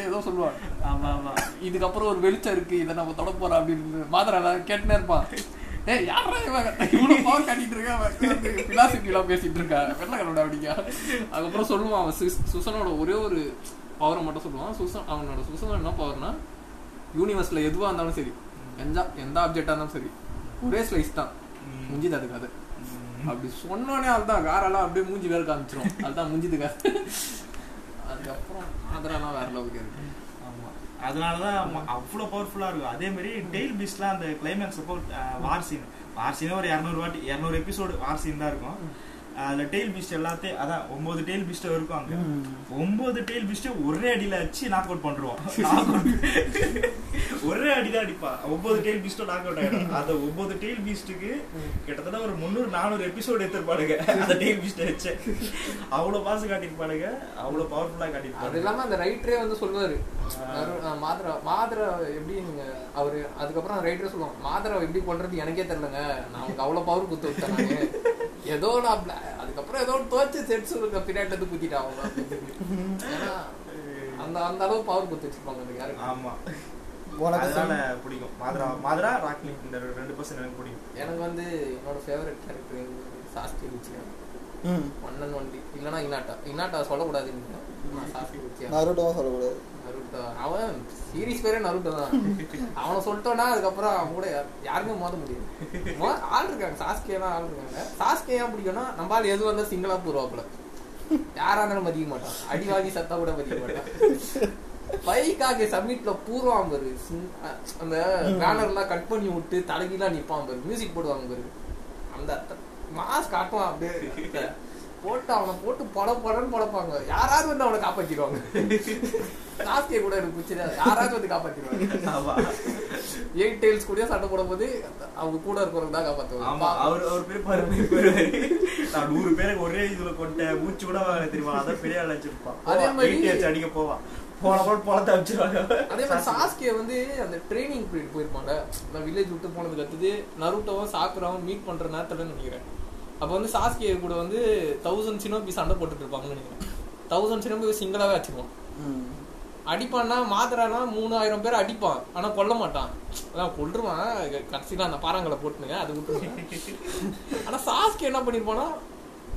ஏதோ சொல்லுவாங்க. ஆமா ஆமா இதுக்கப்புறம் ஒரு வெளிச்சம் இருக்கு இதை நம்ம தொட போறோம் அப்படின்னு மாத்திரம் கேட்டுனே இருப்பான். ஏய் யாரா இவன்? இவ்வளவு பவர் காட்டிட்டு இருக்கா பிலாசபி எல்லாம் பேசிட்டு இருக்கா. வெள்ளக்காரோட அப்படிங்க அதுக்கப்புறம் சொல்லுவான் அவன் சுசனோட ஒரே ஒரு பவரை மட்டும் சொல்லுவான். சுசன் அவனோட சுசன் என்ன பவர்னா யூனிவர்ஸ்ல எதுவா இருந்தாலும் சரி எந்த எந்த ஆப்ஜெக்டா இருந்தாலும் சரி ஒரே ஸ்லைஸ் தான். முஞ்சிது அது. கதை அப்படி சொன்னோடனே அதுதான் காரெல்லாம் அப்படியே மூஞ்சி வேலை காமிச்சிரும் அதுதான் முஞ்சிது அதுக்கப்புறம் அதெல்லாம் வேற லெவலுக்கு இருக்கு. ஆமா. அதனாலதான் ம- அவ்வளவு பவர்ஃபுல்லா இருக்கும். அதே மாதிரி டெய்ல் பீஸ்ட்லாம் அந்த கிளைமேக்ஸ் அப்போ வார் சீன் வார் சீனே ஒரு இரநூறு வாட்டி இரநூறு எபிசோடு வார் சீன் தான் இருக்கும். அதுல டெய்ல் பீஸ்ட் எல்லாத்தையும் அதான் ஒன்பது டெய்ல் பீஸ்ட் இருக்கும் அங்க. ஒன்பது டெய்ல் பீஸ்ட் ஒரே அடியில வச்சு நாக் அவுட் out. ஒரே அடிதான் அடிப்பா ஒன்பது டெய்ல் பீஸ்டும் நாக் அவுட் ஆயிடும். அந்த ஒன்பது டெய்ல் பீஸ்டுக்கு கிட்டத்தட்ட ஒரு முந்நூறு நானூறு எபிசோடு எடுத்திருப்பானுங்க. அந்த டெய்ல் பீஸ்ட வச்சு. அவ்வளவு பாசம் காட்டியிருப்பானுங்க. அவ்வளவு பவர்ஃபுல்லா அது காட்டியிருப்பானுங்க. இல்லாம அந்த ரைட்டரே வந்து சொல்லுவாரு. மாத்ரா மாத்ரா எப்படி நீங்க அவரு அதுக்கப்புறம் ரைட்டரே சொல்லுவாங்க மாத்ரா எப்படி கொள்றது எனக்கே தெரியலங்க. நான் உங்களுக்கு அவ்வளவு பவர் குத்து விட்டேன் ஏதோ நான் அதுக்கப்புறம் ஏதோ தோச்சு செட் சொல்லுங்க பின்னாடி இருந்து ஏன்னா அந்த அந்த அளவு பவர் குத்து வச்சிருப்பாங்க அந்த கேரக்டர் ஆமா. உனக்கு. பிடிக்கும். மாத்ரா மாத்ரா ராக்லி இந்த ரெண்டு பர்சன் எனக்கு பிடிக்கும். எனக்கு வந்து என்னோட ஃபேவரட் கேரக்டர் சாஸ்கி ருச்சியா ம். ஒன் அண்ட் ஒன்லி இல்லைன்னா ருச்சியா நருட்டோவும் சொல்லக்கூடாது. நருட்டோ அவன் சீரிஸ் பேரே நருட்டோ தான். அவனை சொல்லிட்டோன்னா அதுக்கப்புறம் அவன் கூட யாருமே மோத முடியாது. ஆள் இருக்காங்க. சாஸ்கேலாம் ஆள் இருக்காங்க. சாஸ்கே ஏன் பிடிக்கும்னா நம்மளால எது வந்தா சிங்கிளா போடுவாப்புல. யாரா இருந்தாலும் மதிக்க மாட்டான். அடி வாங்கி சத்தா கூட மதிக்க மாட்டான். பைக்காக சம்மிட்ல பூர்வாம் பாரு. அந்த பேனர் எல்லாம் கட் பண்ணி விட்டு தலைகிலாம் நிப்பான் பாரு. மியூசிக் போடுவாங்க பாரு. அந்த மாஸ் காட்டுவான் அப்படியே. போட்டு அவனை போட்டு பட படன்னு படப்பாங்க. யாராவது வந்து அவனை காப்பாத்திடுவாங்க. சாஸ்தியை கூட எனக்கு பிடிச்சது யாராவது வந்து காப்பாத்திடுவாங்க. ஆமா. எயிட் டெயில்ஸ் கூட சண்டை போடும்போது அவங்க கூட இருக்கிறவங்க தான் ஆமா. காப்பாத்துவாங்க அவர் அவர் பேர் போயிருவாரு நான் நூறு பேருக்கு ஒரே இதுல கொண்டேன். மூச்சு கூட வாங்க தெரியுமா? அதான் பெரிய ஆள் வச்சிருப்பான். அதே மாதிரி- அடிக்க போவான். போன போல பொழத்த வச்சிருவாங்க அதே மாதிரி சாஸ்கே வந்து அந்த ட்ரைனிங் பீரியட் போயிருப்பாங்க. அந்த வில்லேஜ் விட்டு போனதுக்கு அடுத்தது நருட்டோவும் சாக்குராவும் மீட் பண்ற நேரத்துல நினைக்கிறேன். அப்போ வந்து சாஸ்கே கூட வந்து தௌசண்ட் சினோபி சண்டை போட்டுட்டு இருப்பாங்கன்னு நினைக்கிறேன். தௌசண்ட் சினோபி சிங்கிளாவே வச்சிருவான் ம். அடிப்பான்னா மாத்திரானா மூணாயிரம் பேர் அடிப்பான். ஆனா கொல்ல மாட்டான். அதான் கொல்லுவான். கடைசியில அந்த பாறாங்களை போட்டுனுங்க அது விட்டுருவான். ஆனா சாஸ்கே என்ன பண்ணிருப்பானா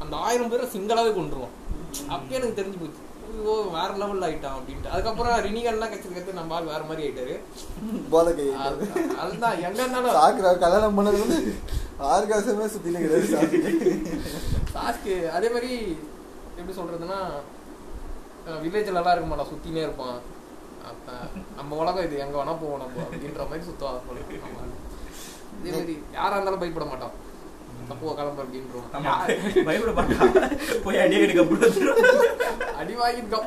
அந்த ஆயிரம் பேரை சிங்களாவே கொண்டுருவான் அப்பயே எனக்கு தெரிஞ்சு போச்சு. ஓ வேற லெவல்ல ஆயிட்டான் அப்படின்ட்டு. அதுக்கப்புறம் ரினிகல்லாம் கத்து நம்ம ஆள் வேற மாதிரி ஆயிட்டாரு. போதை கை அது- அதுதான் இருந்தாலும் சாக்குறா கல்யாணம் பண்ணது வந்து ஆர்காசமே சுத்தினு கிடையாது சாக்கு சாஸ்கே அதே மாதிரி எப்படி சொல்றதுன்னா வில்லேஜ்ல எல்லாம் இருக்க மாட்டான் சுத்தினே இருப்பான். அப்ப நம்ம உலகம் இது எங்க வேணா போவோம் நம்ம அப்படின்ற மாதிரி சுத்துவா போல ஆமா. அதே மாதிரி யாரா இருந்தாலும் பயப்பட மாட்டான். தப்புவா கிளம்பு அப்படின்றோம். ஆமா. பயப்பட மாட்டான் போய் அடி எடுக்க போடுறது அடி வாங்கிருக்கோம்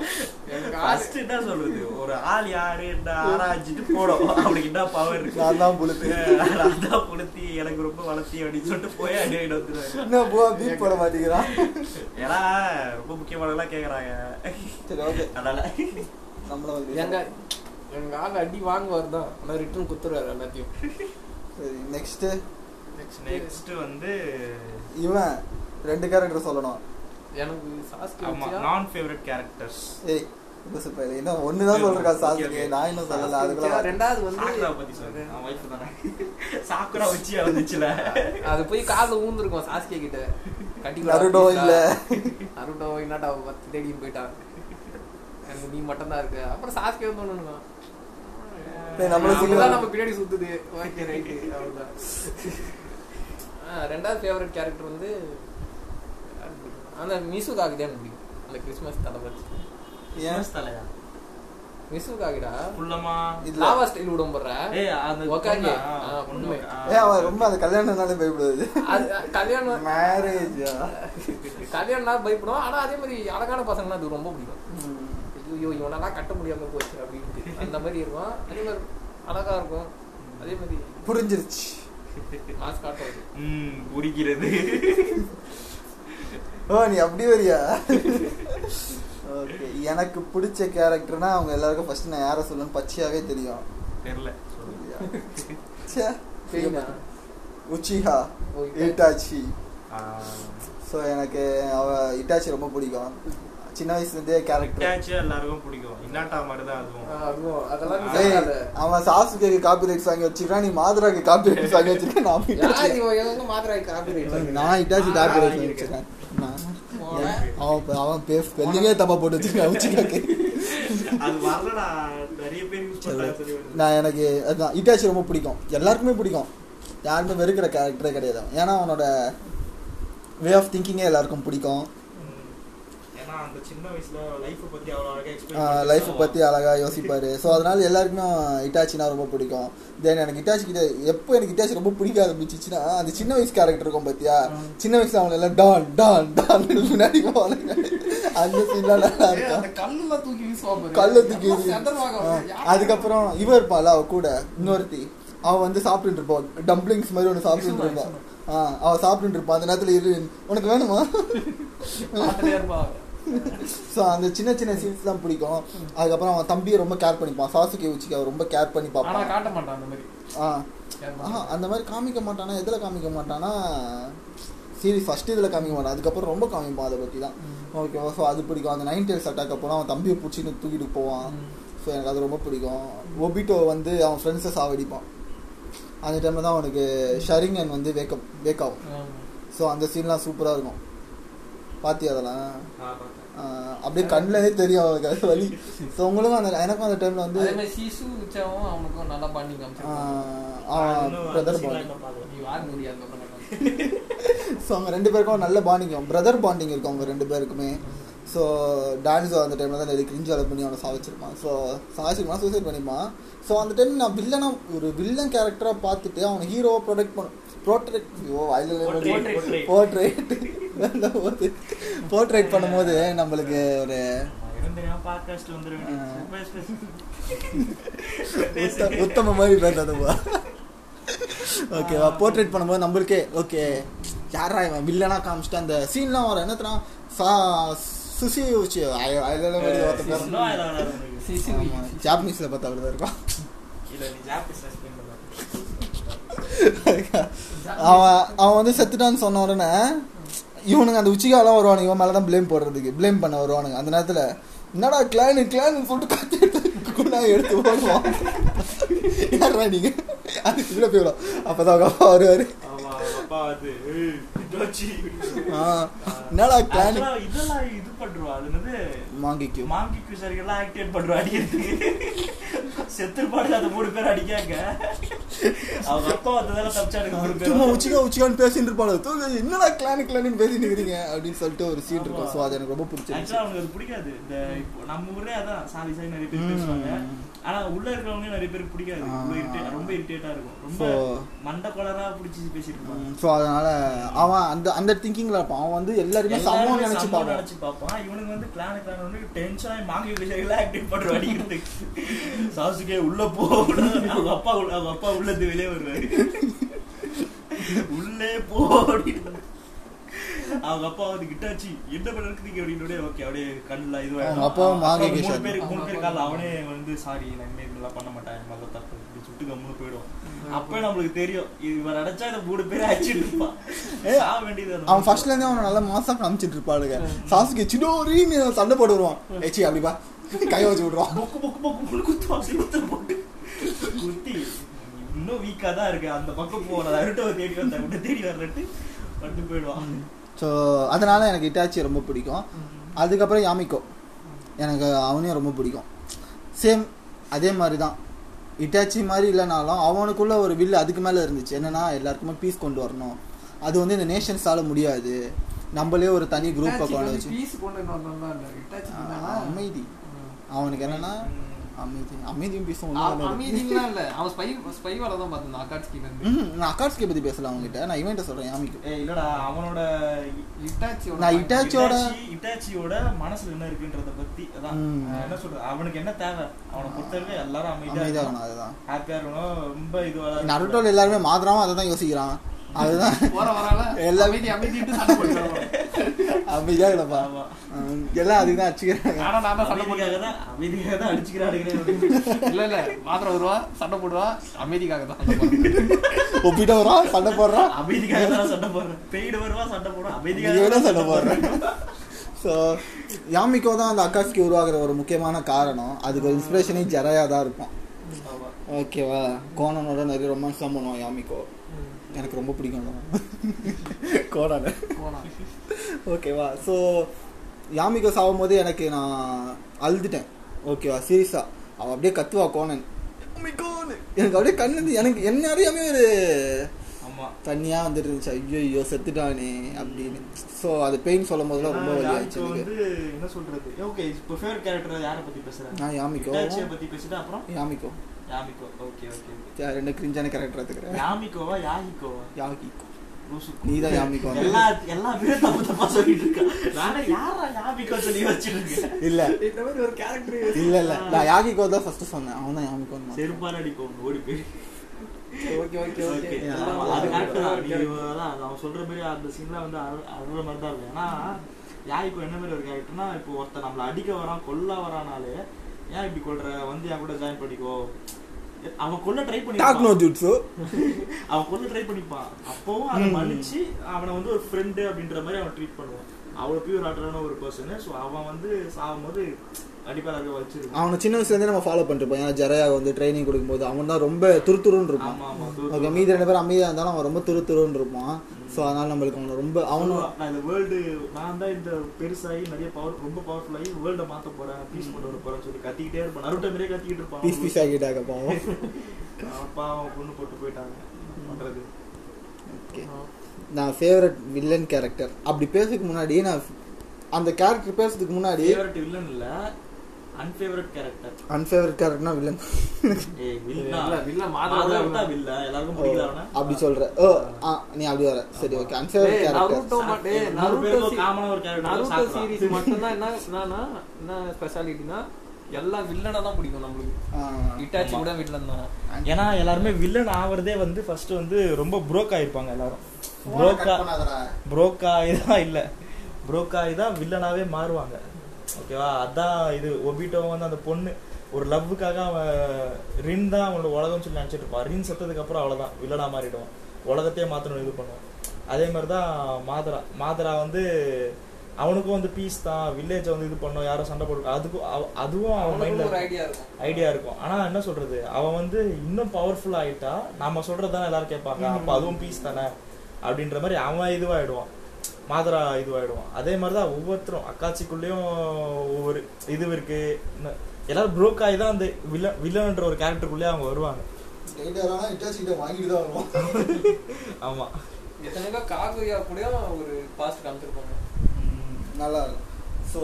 ஃபர்ஸ்ட் என்ன சொல்றது? ஒரு ஆள் யாரு? என்ன ஆராய்ச்சிட்டு போடும் அவனுக்கு என்ன பவர் இருக்கு? நான் தான் புளுத்து. நான் தான் புளுத்தி. எனக்கு ரொம்ப வளர்த்தி அப்படின்னு சொல்லிட்டு போய் அடி வாங்கிட்டு என்ன போ பீட் போட மாட்டேங்கிறான் ஏன்னா ரொம்ப முக்கியமானதெல்லாம் கேக்குறாங்க. சரி ஓகே அதனால. நம்மள வந்து எங்க எங்க ஆள் அடி வாங்குவார் தான். ஆனா ரிட்டர்ன் குத்துறாரு எல்லாத்தையும். சரி நெக்ஸ்ட் நெக்ஸ்ட் வந்து இவன் ரெண்டு கேரக்டர் சொல்லணும். எனக்கு சாஸ்கே நான் ஃபேவரட் கேரக்டர்ஸ் ஏய் இப்ப இன்னும் ஒண்ணுதான் சொல்றா Okay, சாஸ்திரி okay. நான் இன்னும் சொல்லல சாஸ்கே? அதுக்குள்ள ரெண்டாவது வந்து சாக்குரா பத்தி சொல்றேன் அவன் வைஃப் தானே. சாக்குரா வச்சு வந்துச்சுல? அது போய் காதுல ஊந்துருக்கும் சாஸ்கே கிட்ட. கட்டி நருடோ இல்ல. நருடோ என்னடா பத்து தேடின்னு போயிட்டான் எனக்கு நீ மட்டும் தான் இருக்க. அப்புறம் சாஸ்கே வந்து ஒண்ணுங்க நம்மள நம்ம பின்னாடி சுத்துது. ஓகே ரைட்டு அவ்வளவுதான். ரெண்டாவது ஃபேவரட் கேரக்டர் வந்து யாரு பிடிக்கும்? அந்த மிசுகாக தான் எனக்கு பிடிக்கும். அந்த கிறிஸ்மஸ் தளபதி ஏன்? தலையா? மிசுகாகிடா? புள்ளமா இல்ல. லாவா ஸ்டைல் விடும். ஆ. ஏன் அவன் ரொம்ப அந்த கல்யாணம்னாலே பயப்படுது. அது கல்யாணம் மேரேஜா கல்யாணம் பயப்படும் ஆனா அதே மாதிரி அழகான பசங்கன்னா அது ரொம்ப பிடிக்கும். ஐயோ இவனெல்லாம் கட்ட முடியாம போச்சு அப்படின்ட்டு. அந்த மாதிரி இருக்கும். அதே மாதிரி அழகா இருக்கும். அதே மாதிரி புரிஞ்சிருச்சு. மாஸ் காட்டும் ம் குறிக்கிறது ஓ நீ அப்படி வரியா? ஓகே எனக்கு பிடிச்ச கேரக்டர்னா அவங்க எல்லாருக்கும் ஃபர்ஸ்ட் நான் யாரை சொல்லணும்னு பச்சையாவே தெரியும். தெரியல. *laughs* உச்சிஹா ஓ, இட்டாச்சி. ஸோ எனக்கு அவ இட்டாச்சி ரொம்ப பிடிக்கும். சின்ன வயசுலேருந்தே கேரக்டர் எல்லாருக்கும் பிடிக்கும். இன்னாட்டா மாதிரி தான் அதுவும். அதெல்லாம். அவன் சாசுக்கு காப்பி ரைட் வாங்கி வச்சிருக்கான் நீ மாதுராக்கு காப்பி ரைட் வாங்கி வச்சிருக்கேன் நான் மாத்திரை copyright வாங்குறது? நான் இட்டாச்சி காப்பி ரைட் வாங்கி வாங்கியிருக்கேன். வச்சிருக்கேன். அவன்? அவன் பேர் ஸ்பெல்லிங்கே தப்பா போட்டு வச்சிருக்கான் உச்சிக்காக்கு. நான் எனக்கு அதுதான் இட்டாச்சி ரொம்ப பிடிக்கும். எல்லாருக்குமே பிடிக்கும். யாருமே வெறுக்கிற கேரக்டரே கிடையாது. ஏன்னா அவனோட வே ஆஃப் திங்கிங்கே எல்லாருக்கும் பிடிக்கும். அந்த சின்ன வயசுல லைஃப் பத்தி அவ்வளவு அழகா எக்ஸ்பிளைன் லைஃப்பை பற்றி அழகாக யோசிப்பார். ஸோ அதனால எல்லாருக்குமே இட்டாச்சினா ரொம்ப பிடிக்கும். தென் எனக்கு இட்டாச்சி கிட்ட எப்போ எனக்கு இட்டாச்சி ரொம்ப பிடிக்க ஆரம்பிச்சிச்சுன்னா அந்த சின்ன வயசு கேரக்டர் இருக்கும் பார்த்தியா சின்ன வயசுல அவங்க எல்லாம் டான் டான் டான் முன்னாடி போவாங்க. அந்த சீன்லாம் நல்லா இருக்கும். கல்ல தூக்கி அதுக்கப்புறம் இவ இருப்பாள் அவ கூட இன்னொருத்தி. அவ வந்து சாப்பிட்டுட்டு இருப்பான் டம்ப்ளிங்ஸ் மாதிரி ஒன்று சாப்பிட்டுட்டு இருப்பான் ஆ அவ சாப்பிட்டுட்டு இருப்பான் அந்த நேரத்துல இரு உனக்கு வேணுமா? அவன். ஸோ அந்த சின்ன சின்ன சீன்ஸ்லாம் பிடிக்கும். அதுக்கப்புறம் அவன் தம்பியை ரொம்ப கேர் பண்ணிப்பான். சாசுகே உச்சிக்கு அவன் ரொம்ப கேர் பண்ணி ஆனா பார்ப்பான் காட்ட மாட்டான் அந்த மாதிரி. ஆ. அந்த மாதிரி காமிக்க மாட்டானா? எதில் காமிக்க மாட்டானா? சீரிஸ் ஃபர்ஸ்ட் இதில் காமிக்க மாட்டான். அதுக்கப்புறம் ரொம்ப காமிப்பான் அதை பற்றி தான். ஓகேவா ஸோ அது பிடிக்கும். அந்த நைன் டேல்ஸ் அட்டாக் அப்புறம் அவன் தம்பியை பிடிச்சின்னு தூக்கிட்டு போவான். ஸோ எனக்கு அது ரொம்ப பிடிக்கும். ஒபிட்டோ வந்து அவன் ஃப்ரெண்ட்ஸை சாவடிப்பான். அந்த டைமில் தான் அவனுக்கு ஷரிங்கன் வந்து வேக்கப் வேக் ஆகும். ஸோ அந்த சீன்லாம் சூப்பராக இருக்கும். பாத்தியா அதெல்லாம்? அப்படியே கண்ணிலே தெரியும் அவனுக்கு அது வலி. ஸோ உங்களுக்கும் அந்த எனக்கும் அந்த டைமில் வந்து சிசு உச்சாவும் அவனுக்கும் நல்லா பண்ணி பிரதர் பாண்டிங் ஸோ அவங்க ரெண்டு பேருக்கும் நல்ல பாண்டிங் பிரதர் பாண்டிங் இருக்கும் அவங்க ரெண்டு பேருக்குமே. ஸோ டான்ஸ் அந்த டைமில் தான் நிறைய கிரிஞ்சு அலை பண்ணி அவனை சாவச்சிருப்பான். ஸோ சாவச்சிருப்பான் சூசைட் பண்ணிப்பான் ஸோ அந்த டைம் நான் வில்லனா ஒரு வில்லன் கேரக்டராக பார்த்துட்டு அவனை ஹீரோவை ப்ரொடெக்ட் பண்ண ப்ரோட்ரேட் ஐயோ Portrait, portrait. போர்ட்ரேட் போது. போர்ட்ரேட் பண்ணும்போது நம்மளுக்கு ஒரு உத்தம மாதிரி பேசுறதுப்பா ஓகேவா போர்ட்ரேட் பண்ணும்போது நம்மளுக்கே ஓகே யாரா இவன்? வில்லனா காமிச்சிட்டு அந்த சீன்லாம் வரும். என்னத்தனா சா சுசி உச்சி. சிசு ஜாப்பனீஸ்ல பார்த்தா அப்படிதான் இருக்கும் இல்ல நீ ஜாப்பனீஸ் எக்ஸ்பிளைன் பண்ணலாம் அவன் அவன் வந்து செத்துட்டான்னு சொன்ன உடனே இவனுங்க அந்த உச்சிகாலாம் வருவானுங்க. இவன் மேலே தான் ப்ளேம் போடுறதுக்கு. ப்ளேம் பண்ண வருவானுங்க. அந்த நேரத்தில் என்னடா கிளானு கிளானு சொல்லிட்டு கத்தி எடுத்து எடுத்து போடுவான். யாரா நீங்க? அதுக்கு உள்ள போயிடும். அப்பதான் அவங்க அப்பா வருவாரு. அவங்க என்னடா கிளானு இதெல்லாம் இது பண்றோம் அது என்னது? மாங்கிக்கு. மாங்கி குசரிகள்லாம் ஆக்டிவேட் பண்றோம் அடிக்கிறதுக்கு. செத்துருப்பாடு அந்த மூணு பேர் அடிக்காங்க. அவங்க அப்பா வந்ததால தப்பிச்சானுங்க மூணு சும்மா பேரும் உச்சிகா உச்சிகான்னு பேசிட்டு இருப்பாங்க தூங்க என்னடா கிளானு கிளானு பேசிட்டு இருக்கிறீங்க அப்படின்னு சொல்லிட்டு ஒரு சீன் இருக்கும். ஸோ அது எனக்கு ரொம்ப பிடிச்சிருந்துச்சு. அவங்களுக்கு அது பிடிக்காது. இந்த இப்போ நம்ம ஊர்லயே அதான் சாரி சாரி நிறைய பேர். பேசுவாங்க. ஆனா உள்ள இருக்கிறவங்க நிறைய பேருக்கு பிடிக்காது. ரொம்ப இரிட்டேட்டா இருக்கும். ரொம்ப மண்டை கொலரா பிடிச்சி பேசிட்டு இருப்பாங்க ஸோ அதனால அவன் அந்த அந்த திங்கிங்ல இருப்பான். அவன் வந்து எல்லாருமே சமம் நினைச்சு பார்ப்பான். நினைச்சு பார்ப்பான். இவனுக்கு வந்து கிளான கிளான வந்து டென்ஷன் ஆகி மாங்கி குசரிகள்லாம் ஆக்டிவேட் பண்ற அடிக்கிறதுக்கு. சாசுகே உள்ள போ. அவங்க அப்பா உள்ள- அவங்க அப்பா உள்ள இருந்து வெளியே வருவாரு. உள்ளே போ அப்படின்னு அவங்க அப்பா வந்து கிட்டாச்சு என்ன பண்ணிருக்கீங்க அப்படின்னு ஓகே அப்படியே கண்ணுல இது அவங்க அப்பாவும் மூணு. பேருக்கு மூணு பேர் கால அவனே வந்து சாரி நான் இனிமே இதெல்லாம் பண்ண மாட்டேன் மேல தப்பு. இப்படி சுட்டு கம்முன்னு போயிடும். அப்ப நம்மளுக்கு தெரியும் இவர் அடைச்சா இந்த மூணு பேர் அடிச்சுட்டு இருப்பான். சாக வேண்டியது. அவன் ஃபர்ஸ்ட்ல இருந்தே அவனை நல்லா மாசா காமிச்சிட்டு இருப்பாளுங்க. சாசுக்கு சின்னோரின்னு சண்டை போட்டு வருவான். ஏச்சி அப்படிப்பா கை வச்சு விடுவான் பொக்கு பொக்கு பொக்கு சிலுத்தை போட்டு குத்தி இன்னும் வீக்கா தான் இருக்கு. அந்த பக்கம் போகல. அருட்டவை தேடி வந்தேன். உன்னை தேடி வரலட்டு பட்டு போயிடுவான். ஸோ அதனால எனக்கு இட்டாச்சி ரொம்ப பிடிக்கும். அதுக்கப்புறம் யாமிக்கோ எனக்கு அவனையும் ரொம்ப பிடிக்கும். சேம் அதே மாதிரி தான் இட்டாச்சி மாதிரி இல்லைனாலும் அவனுக்குள்ள ஒரு வில் அதுக்கு மேலே இருந்துச்சு. என்னன்னா எல்லாருக்குமே பீஸ் கொண்டு வரணும். அது வந்து இந்த நேஷன்ஸால முடியாது. நம்மளே ஒரு தனி குரூப்பை கொண்டு வச்சு அமைதி. அவனுக்கு என்னன்னா பீஸும் அவன் ஒன்று அமைதிலாம் இல்ல. அவன் ஸ்பை ஸ்பை வேலை தான் பார்த்தான் அக்காட்சிக்கு இருந்து. ம் நான் அக்காட்ஸ்கே பற்றி பேசலாம் அவங்ககிட்ட நான் இவன்ட்ட சொல்கிறேன் யாமிக்கு இல்லடா அவனோட இட்டாச்சியோட நான் இட்டாச்சியோட- இட்டாச்சி- இட்டாச்சியோட மனசுல என்ன இருக்குன்றத பத்தி அதான் என்ன சொல்றது? அவனுக்கு என்ன தேவை? அவனை பொறுத்தவரைக்கும் எல்லாரும் அமைதியா அமைதியாக இருக்கணும். அதுதான். ஹாப்பியா இருக்கணும் ரொம்ப இதுவா நருட்டோல எல்லாருமே மாத்திராம அதை தான் யோசிக்கிறான். அதுதான். போற வரால எல்லா- அமைதி அமைதிட்டு சண்டை போட்டுருவான் அமைதியா. ஹம், எல்லாம் அதுதான் வச்சுக்கிறாங்க ஆனா நான் தான் சண்டை போட்டு அமைதிக்காக தான் அமைதிக்காக தான் அடிச்சுக்கிறானுங்க இல்ல இல்ல. மாத்திரம் வருவா சண்டை போடுவா அமைதிக்காக தான் ஒப்பிட்ட வரான் சண்டை போடுறான் அமைதிக்காக தான் சண்டை போடுறேன் பெய்டு வருவா சண்டை போடுறேன் சண்டை போடுறேன் ஸோ *laughs* யாமிகோ தான் அந்த அக்காஸ்கி உருவாகிற ஒரு முக்கியமான காரணம். அதுக்கு இன்ஸ்பிரேஷனே ஜெரையா தான் இருக்கும். ஓகேவா கோணனோட நிறைய ரொமான்ஸ்லாம் பண்ணுவான் யாமிகோ. எனக்கு ரொம்ப பிடிக்கும் போனா ஓகேவா ஸோ யாமிகோ சாகும்போது எனக்கு நான் அழுதுட்டேன். ஓகேவா சீரியஸா அவன் அப்படியே கத்துவா கோணன். எனக்கு அப்படியே கண்ணு எனக்கு என்ன அறியாமே ஒரு ஆமா. தண்ணியா வந்துட்டு இருந்துச்சு. ஐயோ ஐயோ செத்துட்டானே அப்படின்னு. ஸோ அது பெயின் சொல்லும் போதெல்லாம் ரொம்ப வலி ஆயிடுச்சு எனக்கு. என்ன சொல்றது? ஓகே இப்போ ஃபேவரட் கேரக்டர் யாரை பத்தி பேசுறேன் நான் யாமிகோ. ஹிட்டாச்சியை பத்தி பேசிட்டு அப்புறம்? யாமிகோ. யாமிகோ ஓகே ஓகே ரெண்டு கிரிஞ்சான கேரக்டர் எடுத்துக்கிறேன். யாமிகோவா லூசுக்கு. நீதான் யாமிகோ எல்லா எல்லா பேரும் தப்பு தப்பா சொல்லிட்டு இருக்கா நானே யாரா யாமிகோ சொல்லி வச்சிட்டு இருக்கேன் இல்ல. இந்த மாதிரி ஒரு கேரக்டர் இல்ல இல்ல. நான் யாகிக்கோ தான் ஃபர்ஸ்ட் சொன்னேன். அவன் தான் யாமிகோ செருப்பால் அடிக்கும் ஓடி போய். Okay okay okay. அது தான். நீ அதான் அவன் சொல்ற மாதிரி அந்த சீன்ல வந்து அழ- அழுற மாதிரி தான் இருக்கும். ஏன்னா யாய்க்கு என்ன மாதிரி ஒரு கேரக்டர்னா இப்போ ஒருத்தன் நம்மள அடிக்க வரான் கொல்ல வரானாலே ஏன் இப்படி கொல்ற? வந்து என் கூட ஜாயின் பண்ணிக்கோ. அவன் கொல்ல ட்ரை டாக் நோ பண்ணி ஜூட்ஸு அவன் கொல்ல ட்ரை பண்ணிப்பான் அப்பவும் அதை மன்னிச்சு அவனை வந்து ஒரு ஃப்ரெண்டு அப்படின்ற மாதிரி அவன் ட்ரீட் பண்ணுவான். அவ்வளவு பியூர் ஆட்டரான ஒரு பர்சன் ஸோ அவன் வந்து சாகும்போது கண்டிப்பா அதை அவனை சின்ன வயசுல இருந்தே நம்ம ஃபாலோ பண்ணிருப்போம் ஏன்னா ஜெரையா வந்து ட்ரைனிங் கொடுக்கும்போது அவன் தான் ரொம்ப துருதுருன்னு இருப்பான். ஓகே மீதி ரெண்டு பேரும் அமைதியா இருந்தாலும் அவன் ரொம்ப துருதுருன்னு இருப்பான். ஸோ அதனால நம்மளுக்கு அவனை ரொம்ப அவனும் நான் இந்த வேர்ல்டு நான் தான் இந்த பெருசாகி நிறைய பவர் ரொம்ப பவர்ஃபுல் ஆகி வேர்ல்ட மாத்த போறேன் பீஸ் கொண்டு வர சொல்லி கத்திக்கிட்டே இருப்பான். நருட்டோ மாதிரியே கத்திக்கிட்டு இருப்பான். பீஸ் பீஸ் ஆகிட்டாங்க பாவம். அவன் பொண்ணு போட்டு போயிட்டாங்க. பண்றது. ஓகே நான் ஃபேவரட் வில்லன் கேரக்டர் அப்படி பேசுறதுக்கு முன்னாடி நான் அந்த கேரக்டர் பேசுறதுக்கு முன்னாடி ஃபேவரட் வில்லன் இல்ல. அன்ஃபேவரட் கேரக்டர் அன்ஃபேவரட் கேரக்டர்னா வில்லன் அப்படி சொல்ற. ஓ ஆ நீ அப்படி வர. சரி ஓகே அன்ஃபேவரட் கேரக்டர் நருட்டோ மட்டும் சீரிஸ் மட்டும்தான் என்ன என்னன்னா என்ன ஸ்பெஷாலிட்டினா எல்லா வில்லனை தான் பிடிக்கும் நம்மளுக்கு. இட்டாச்சி கூட வில்லன் தான். ஏன்னா எல்லாருமே வில்லன் ஆவறதே வந்து ஃபர்ஸ்ட் வந்து ரொம்ப ப்ரோக் ஆயிருப்பாங்க எல்லாரும். ப்ரோக்கா புரோக்கா இதான் இல்ல. புரோக்கா வில்லனாவே மாறுவாங்க. ஓகேவா அதான் இது ஒபிட்டோ வந்து அந்த பொண்ணு ஒரு லவ்வுக்காக அவன் ரின் தான் அவனோட உலகம் சொல்லி நினைச்சிட்டு இருப்பான் ரின் செத்ததுக்கு அப்புறம் அவ்வளவுதான். வில்லனா மாறிடுவான். உலகத்தையே மாத்தணும் இது பண்ணுவான். அதே மாதிரி தான் மாதரா. மாதரா வந்து அவனுக்கும் வந்து பீஸ் தான். வில்லேஜ் வந்து இது பண்ணும். யாரும் சண்டை போட்டு அதுக்கும் அவ- அதுவும் அவன் மைண்ட்ல ஐடியா இருக்கும். ஐடியா இருக்கும். ஆனா என்ன சொல்றது? அவன் வந்து இன்னும் பவர்ஃபுல் ஆயிட்டா நாம சொல்றது தானே எல்லாரும் கேட்பாங்க. அப்ப அதுவும் பீஸ் தானே? அப்படின்ற மாதிரி அவன் இதுவாயிடுவான். மாதரா இதுவாயிடுவான். அதே மாதிரிதான் ஒவ்வொருத்தரும் அக்காச்சிக்குள்ளேயும் ஒவ்வொரு இது இருக்கு. எல்லாரும் ப்ரோக் ஆகி தான் அந்த வில்லன் வில்லன்ற ஒரு கேரக்டருக்குள்ளே அவங்க வருவாங்க. வாங்கிட்டு தான் வருவான். *laughs* ஆமா. எத்தனைக்கோ காகுயா கூட ஒரு பாஸ்ட் காமிச்சிருப்பாங்க. நல்லா இருக்கும் ஸோ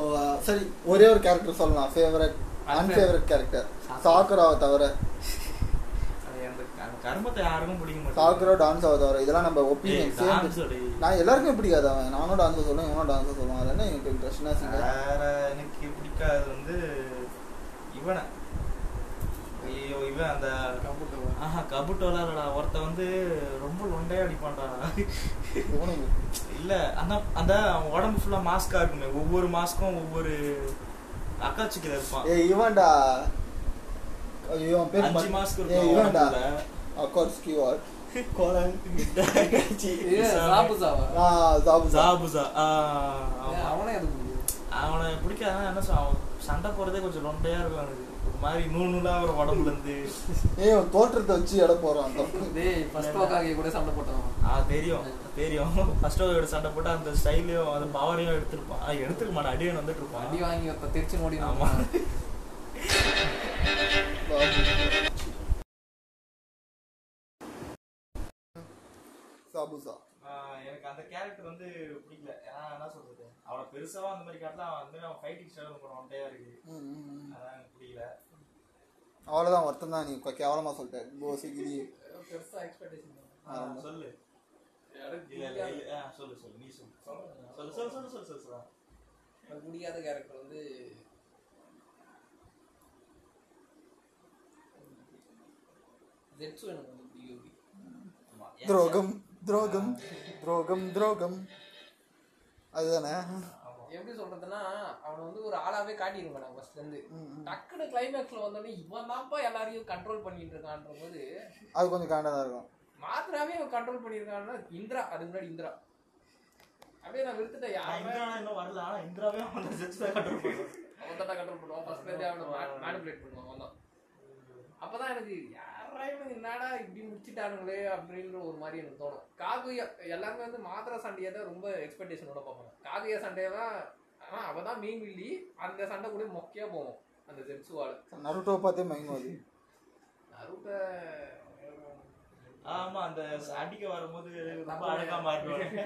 சரி ஒரே ஒரு கேரக்டர் சொல்லலாம். ஃபேவரட் அன்ஃபேவரட் கேரக்டர் சாக்குராவை தவிர கர்மத்தை யாருக்கும் பிடிக்க சாக்குரா டான்ஸ் ஆக தவிர இதெல்லாம் நம்ம ஒப்பீனியன் அடி. நான் எல்லாருக்குமே பிடிக்காது அவன். நானும் டான்ஸ் சொல்லுவேன் இவனும் டான்ஸ் சொல்லுவான். அது என்ன எனக்கு சிங்கர் வேற எனக்கு பிடிக்காது வந்து இவனை. ஐயோ இவன் அந்த கம்ப்யூட்டர் ஆஹா கபுட்டு விளாடுறா ஒருத்த வந்து ரொம்ப லொண்டையா அடிப்பான்டா. இல்ல அந்த அந்த உடம்பு ஃபுல்லா மாஸ்கா இருக்குமே. ஒவ்வொரு மாஸ்க்கும் ஒவ்வொரு அக்காச்சிக்கு இருப்பான். ஏய் இவன்டா. ஐயோ பேர் அஞ்சு மாஸ்க் இருக்கும் இவன்டா. ஆ சாபு சாப் ஜாபுசா. அவனே அது பிடிக்கும்? அவனை பிடிக்காத என்ன சொல்ல அவன் சண்டை போறதே கொஞ்சம் லொண்டையா இருக்கும் அவனுக்கு. ஒரு மாதிரி நூல் நூலா ஒரு உடம்புல இருந்து. *laughs* ஏய் தோற்றத்தை வச்சு எடை போறான் டேய் ஃபர்ஸ்ட் வாக்காக கூட சண்டை போட்டான் ஆ தெரியும் தெரியும். ஃபர்ஸ்ட் ஓவர் சண்டை போட்டு அந்த ஸ்டைலையும் அந்த பவரையும் எடுத்திருப்பான். எடுத்துக்க மாட்டான் அடியன் வந்துட்டு இருப்பான். அடி வாங்கி திருச்சி மூடி ஆமா. சாபுசா ஆ, எனக்கு அந்த கேரக்டர் வந்து பிடிக்கல. ஏன்னா என்ன சொல்றது? அவனை பெருசாவும் அந்த மாதிரி காட்டலாம் அவன் வந்து அவன் ஃபைட்டிங் ஸ்டைல் போன ஒன்றையா இருக்கு. அதான் எனக்கு பிடிக்கல. அவ்வளோதான் ஒருத்தன் தான். நீ இப்ப கேவலமா சொல்லிட்ட. போசி கிரி பெருசா எக்ஸ்பெக்டேஷன் ஆ, சொல்லு. சொல்லு சொல்லு. நீ சொல்லு. சொல்லு சொல்லு சொல்லு சொல்லு சொல்லு சொல்லு. எனக்கு பிடிக்காத கேரக்டர் வந்து ஜெட்ஸு எனக்கு வந்து ஆமா. துரோகம். துரோகம் துரோகம் துரோகம். அதுதானே. எப்படி சொல்றதுன்னா அவனை வந்து ஒரு ஆளாவே காட்டியிருக்க நான் ஃபர்ஸ்ட்ல இருந்து டக்குனு கிளைமேக்ஸ்ல வந்தோடனே இவன் தான்ப்பா எல்லாரையும் கண்ட்ரோல் பண்ணிட்டு இருக்கான்ற போது அது கொஞ்சம் காண்டா இருக்கும். மாத்திராவே அவன் கண்ட்ரோல் பண்ணியிருக்கான்னா இந்திரா அதுக்கு முன்னாடி இந்திரா. அப்படியே நான் விருத்துட்டேன் யாருமே. இன்னும் வரல ஆனா இந்திராவே தான் கண்ட்ரோல் பண்ணுவான். அவன் தான் கண்ட்ரோல் பண்ணுவான். ஃபர்ஸ்ட் பேஜ் அவனை மேனிபுலேட் பண்ணுவான் அவன் தான் அப்பதான் எனக்கு இவனுங்க என்னடா இப்படி முடிச்சிட்டானுங்களே அப்படின்ற ஒரு மாதிரி எனக்கு தோணும். காகுயா எல்லாருமே வந்து மாத்திர சண்டையை தான் ரொம்ப எக்ஸ்பெக்டேஷனோட பார்ப்பாங்க. காகுயா சண்டையை தான் ஆனா அவ தான் மீன் வில்லி. அந்த சண்டை கூட மொக்கையா போவோம் அந்த ஜெட்ஸுவால நருட்டோ பார்த்தே மைண்ட் அது. நருட்ட ஆமா அந்த அடிக்க வரும்போது ரொம்ப அழகா மாறிடுவாங்க.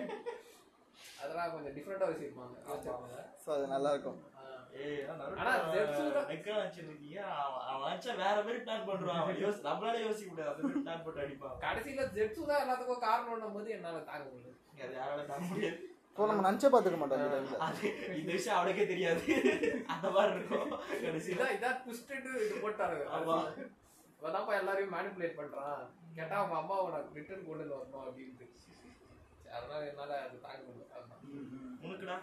அதெல்லாம் கொஞ்சம் டிஃப்ரெண்டா வச்சிருப்பாங்க. ஸோ அது நல்லா இருக்கும். வேற மாதிரி பிளான் பண்றான். அவன் யோசி நம்மளால யோசிக்க முடியாது. அந்த மாதிரி பிளான் போட்டு அடிப்பான். கடைசியில ஜெட்ஸு தான் எல்லாத்துக்கும் காரணம் போது என்னால தாங்க முடியல. அது யாரால தாங்க முடியாது. ஸோ நம்ம நினச்சே பார்த்துக்க மாட்டோம் இந்த விஷயம் அவனுக்கே தெரியாது. அந்த மாதிரி இருக்கும். கடைசியில. இதான் ட்விஸ்டட் இது போட்டாரு. ஆமா. அதான்ப்பா எல்லாரையும் மேனிபுலேட் பண்றான். கேட்டா அவங்க அம்மா உனக்கு ரிட்டர்ன் கொண்டு வரணும் அப்படின்ட்டு. அதனால என்னால அது தாங்க முடியல. உனக்குடா?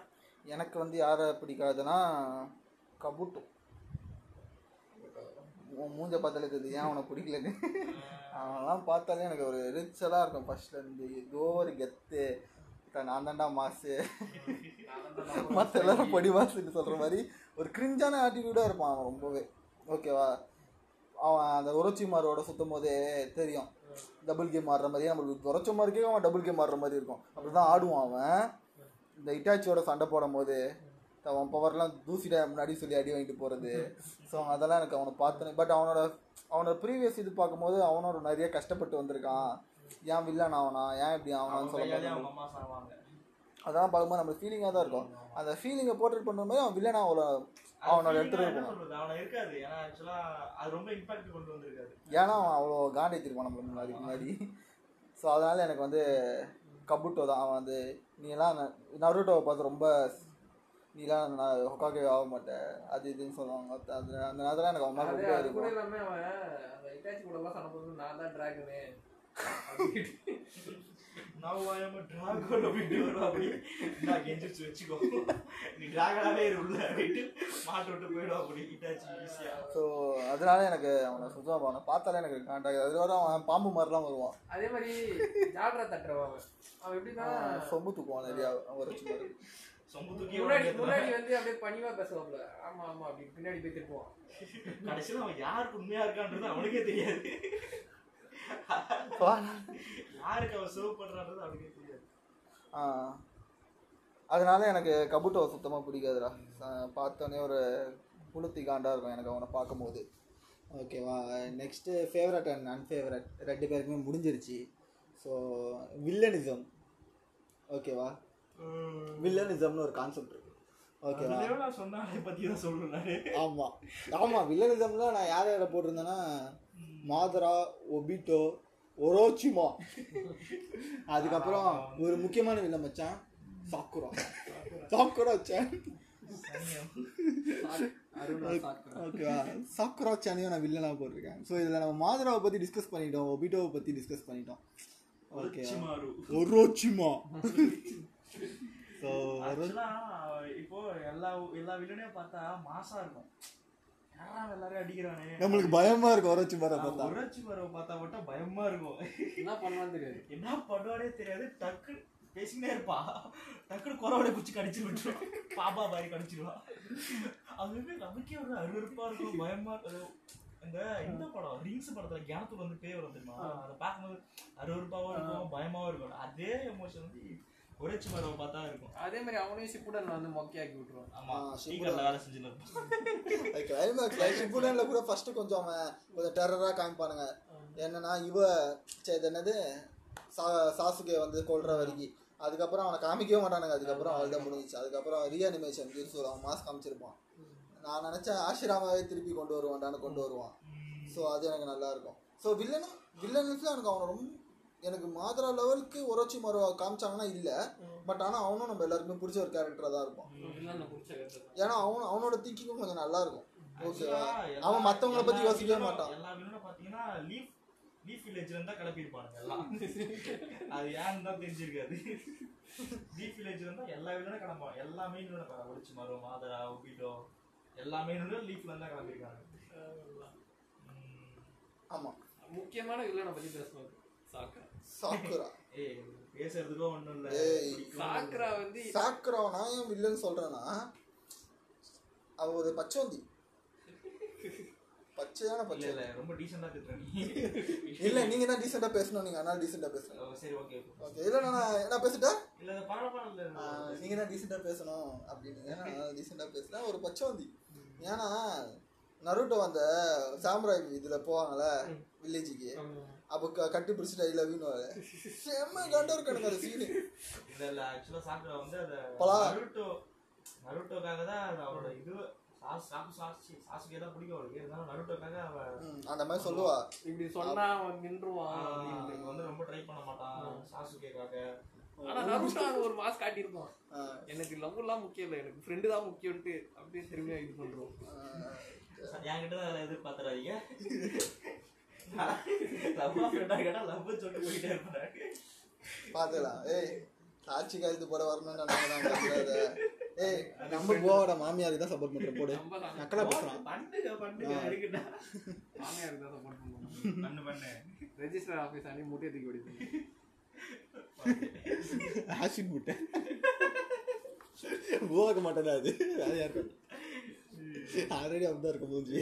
எனக்கு வந்து யாரை பிடிக்காதுன்னா கபுட்டு. மூஞ்ச பார்த்தாலே தெரியுது ஏன் அவனை பிடிக்கலன்னு. அவனெல்லாம் பார்த்தாலே எனக்கு ஒரு ரிச்சலாக இருக்கும். ஃபர்ஸ்ட்லேருந்து ஏதோ ஒரு கெத்து. நான் தான்டா மாசு. மற்ற எல்லாரும் படி மாசுன்னு சொல்கிற மாதிரி ஒரு கிரிஞ்சான ஆட்டிடியூடாக இருப்பான் அவன் ரொம்பவே. ஓகேவா அவன் அந்த உரச்சிமாரோட சுத்தும் போதே தெரியும். டபுள் கேம் ஆடுற மாதிரியே நம்மளுக்கு உரச்சமாருக்கே அவன் டபுள் கேம் ஆடுற மாதிரி இருக்கும். அப்படி தான் ஆடுவான் அவன். இந்த இட்டாச்சியோட சண்டை போடும் போது அவன் பவர்லாம் தூசிட முன்னாடி சொல்லி அடி வாங்கிட்டு போகிறது ஸோ அதெல்லாம் எனக்கு அவனை பார்த்தேன். பட் அவனோட அவனோட ப்ரீவியஸ் இது பார்க்கும்போது அவனோட நிறைய கஷ்டப்பட்டு வந்திருக்கான். ஏன் வில்லன் ஆவனா? ஏன் இப்படி ஆவனான்னு அவன் சொல்ல அதெல்லாம் பார்க்கும்போது நம்மளுக்கு ஃபீலிங்காக தான் இருக்கும். அந்த ஃபீலிங்கை போர்ட்ரேட் பண்ணும்போது அவன் வில்லன் அவ்வளோ அவனோட என்ன இருக்கணும் அவன ஏன்னா கொண்டு அவன் அவ்வளோ காண்டித்திருப்பான் நம்மளுக்கு முன்னாடி முன்னாடி. ஸோ அதனால எனக்கு வந்து கபுட்டோ தான். அவன் வந்து நீ எல்லாம் நருட்டோவை பார்த்து ரொம்ப நீலாம் நான் ஹொக்காகே ஆக மாட்டேன். அது இதுன்னு சொல்லுவாங்க. அது அந்த நேரத்தில் எனக்கு அது கூட இருக்கும் இல்லாம அவன் அந்த இட்டாச்சி கூட எல்லாம் சண்டை போட்டு நான் தான் டிராகனு *laughs* நான் வாயாம டிராகன் அப்படின்ட்டு வரும் அப்படி நான் கெஞ்சிச்சு வச்சுக்கோ நீ டிராகனாவே இரு உள்ள அப்படின்ட்டு மாட்டு விட்டு போயிடும் அப்படி இட்டாச்சு ஈஸியா ஸோ அதனால எனக்கு அவனை சுத்தமாக அவனை பார்த்தாலே எனக்கு காண்டாக்ட் அது வர அவன் பாம்பு மாதிரிலாம் வருவான் அதே மாதிரி ஜால்ரா தட்டுறவன் அவன் எப்படின்னா சொம்பு தூக்குவான் நிறையா ஒரு முன்னாடி முன்னாடி வந்து அப்படியே பணிவா பேசுவாப்ல ஆமா ஆமா அப்படி பின்னாடி போய் திருப்புவான் கடைசியில அவன் யாருக்கு உண்மையா இருக்கான்றது அவனுக்கே தெரியாது யாருக்கு அவன் சர்வ் பண்றான்றது அவனுக்கே தெரியாது ஆ. அதனால எனக்கு கபுட்டோ சுத்தமாக பிடிக்காதுடா. பார்த்தோன்னே ஒரு புளுத்தி காண்டா இருக்கும் எனக்கு அவனை பார்க்கும்போது. ஓகேவா நெக்ஸ்ட்டு ஃபேவரட் அண்ட் அன்ஃபேவரட் ரெண்டு பேருக்குமே முடிஞ்சிருச்சு. ஸோ வில்லனிசம் ஓகேவா வில்லனிசம்னு ஒரு கான்செப்ட் இருக்கு. ஓகேவா சொன்னாலே பத்தி தான் சொல்லணும் நானு. ஆமாம் ஆமாம் வில்லனிசம்ல நான் யார் யாரை போட்டிருந்தேன்னா மாதரா ஒபிட்டோ ஒரோச்சிமா. அதுக்கப்புறம் ஒரு முக்கியமான வில்ல மச்சான் சாக்குரா. சாக்குரா வச்சேன். ஓகேவா சாக்குரா. சேனையும் நான் வில்லனாக போட்டிருக்கேன். ஸோ இதில் நம்ம மாதராவை பற்றி டிஸ்கஸ் பண்ணிட்டோம் ஒபிட்டோவை பற்றி டிஸ்கஸ் பண்ணிட்டோம். ஓகே. ஒரோச்சிமா. ஸோ இப்போ எல்லா எல்லா வில்லனையும் பார்த்தா மாசா இருக்கும். யாரா எல்லாரையும் அடிக்கிறானே. நம்மளுக்கு பயமா இருக்கும் ஒரோச்சிமாரை பார்த்தா. உரைச்சி மரவை பார்த்தா மட்டும் பயமா இருக்கும். என்ன பண்ணுவான்னு தெரியாது. என்ன பண்ணுவானே தெரியாது. டக்கு பேசினே இருப்பா. டக்குனு குறவடை குச்சி கடிச்சு விட்டுரும். பாப்பா மாதிரி கடிச்சிருவான் அதுவே நமக்கே ஒரு அருவருப்பா இருக்கும் பயமா இருக்கும். இந்த இந்த படம் ரிங்ஸ் படத்துல கியானத்துல வந்து பேய் வரும் தெரியுமா? அதை பார்க்கும்போது அருவருப்பாவும் இருக்கும் பயமாவும் இருக்கும். அதே எமோஷன் வந்து உரைச்சி மரவை பார்த்தா இருக்கும். அதே மாதிரி அவனையும் சிப்புடன் வந்து மொக்கையாக்கி விட்டுருவான். ஆமா. ஸ்பீக்கர்ல வேலை செஞ்சுன்னு கிளைமேக்ஸ்ல ஷிப்புடன்ல கூட ஃபர்ஸ்ட் கொஞ்சம் அவன் கொஞ்சம் டெரரா காமிப்பானுங்க. என்னன்னா இவ சரி என்னது? சா சாசுகே வந்து கொல்ற வரைக்கும் அதுக்கப்புறம் அவனை காமிக்கவே மாட்டானுங்க. அதுக்கப்புறம் அவள் தான் முடிஞ்சிச்சு. அதுக்கப்புறம் ரீஅனிமேஷன் ஜிர்சூர் அவன் மாஸ் காமிச்சிருப்பான். நான் நினைச்சேன் ஆஷிராமாவே திருப்பி கொண்டு வருவான்டான்னு கொண்டு வருவான். ஸோ அது எனக்கு நல்லா இருக்கும். ஸோ வில்லனும் வில்லன்ஸ்ல எனக்கு அவனை ரொம்ப எனக்கு மாதரா லெவலுக்கு உரோச்சி மரோ காமிச்சாங்கன்னா இல்லை. பட் ஆனால் அவனும் நம்ம எல்லாருக்குமே பிடிச்ச ஒரு கேரக்டராக தான் இருப்பான். ஏன்னா அவன் அவனோட திங்கிங்கும் கொஞ்சம் நல்லா இருக்கும். ஓகேவா அவன் மத்தவங்கள பத்தி எல்லா யோசிக்கவே மாட்டான். பாத்தீங்கன்னா லீஃப் லீஃப் வில்லேஜ்ல இருந்தா கிளப்பியிருப்பானுங்க எல்லாம். அது ஏன்னு தான் தெரிஞ்சிருக்காது. லீஃப் வில்லேஜ்ல இருந்தா எல்லா வில்லனும் கிளம்புவான். எல்லா வில்லனும் ஒடிச்சு மரம் மாதரா உபிட்டோ எல்லா மெயின் லீஃப்ல இருந்தா கிளம்பியிருக்காங்க. ம். ஆமா. முக்கியமான வில்லனை பத்தி பேசுவாரு சாக்ரா சாக்குரா. ஏய் பேசுறதுக்கும் ஒண்ணும் இல்ல. வந்து சாக்குரா நான் ஏன் வில்லன்னு சொல்றேன்னா அவ ஒரு பச்சோந்தி பச்சையான இல்ல பச்சை இல்ல ரொம்ப டீசெண்டா இல்ல நீங்க தான் டீசெண்டா பேசணும்? நீங்க அதனால டீசெண்டா பேசணும். சரி ஓகே ஓகே இல்ல நான் என்ன பேசிட்டா? இல்ல பரவாயில்ல ஆஹ், நீங்க தான் டீசெண்டா பேசணும் அப்படின்னு. நான் டீசெண்டா பேசுறேன். ஒரு பச்சோந்தி ஏன்னா நருட்டோ அந்த சாம்ராய் இதுல போவாங்கல்ல வில்லேஜுக்கு அப்போ க- கட்டி பிடிச்சிட்டு ஐ லவ் யூன்னு செம்ம கண்டா இருக்கு எனக்கு அந்த சீனு இல்ல இல்ல ஆக்சுவலா சாக்குரா வந்து அத பலா. நருட்டோ நருட்டோக்காக தான் அவரோட இது அந்த மாதிரி சொல்லுவா. இப்படி சொன்னா அவன் நின்றுவான் வந்து ரொம்ப ட்ரை பண்ண மாட்டான். சாசுக்கேக்காக ஆனா நருட்டோ அது ஒரு மாஸ் காட்டியிருப்பான். எனக்கு லவ் எல்லாம் முக்கியம் இல்லை எனக்கு ஃப்ரெண்டு தான் முக்கியம்ட்டு அப்படியே திரும்பியா இது பண்றோம். ஆஹ், என்கிட்ட தான் எதிர்பார்த்துறாதீங்க. லவ்வா ஃப்ரெண்டா கேட்டா லவ் சொல்லிட்டு போயிட்டே இருப்பாங்க பாத்துக்கலாம். ஏய் சாட்சி காலத்து போட வரணும்னு நான் பாத்துக்காத ஏய் நம்ம போவோட மாமியாருக்கு தான் சப்போர்ட் பண்ற போடு. நக்கலா பேசுறான். பண்ணுங்க பண்ணுங்க இருக்குடா மாமியாருக்கு தான் சப்போர்ட் பண்ணுவோம். பண்ணு பண்ணு. ரெஜிஸ்டர் ஆஃபீஸ் அணி முட்டையை தூக்கி ஆசிட் முட்டை. போக மாட்டேன் அது. வேலையா இருக்கும் ஆல்ரெடி அப்படிதான் இருக்கும் மூஞ்சி.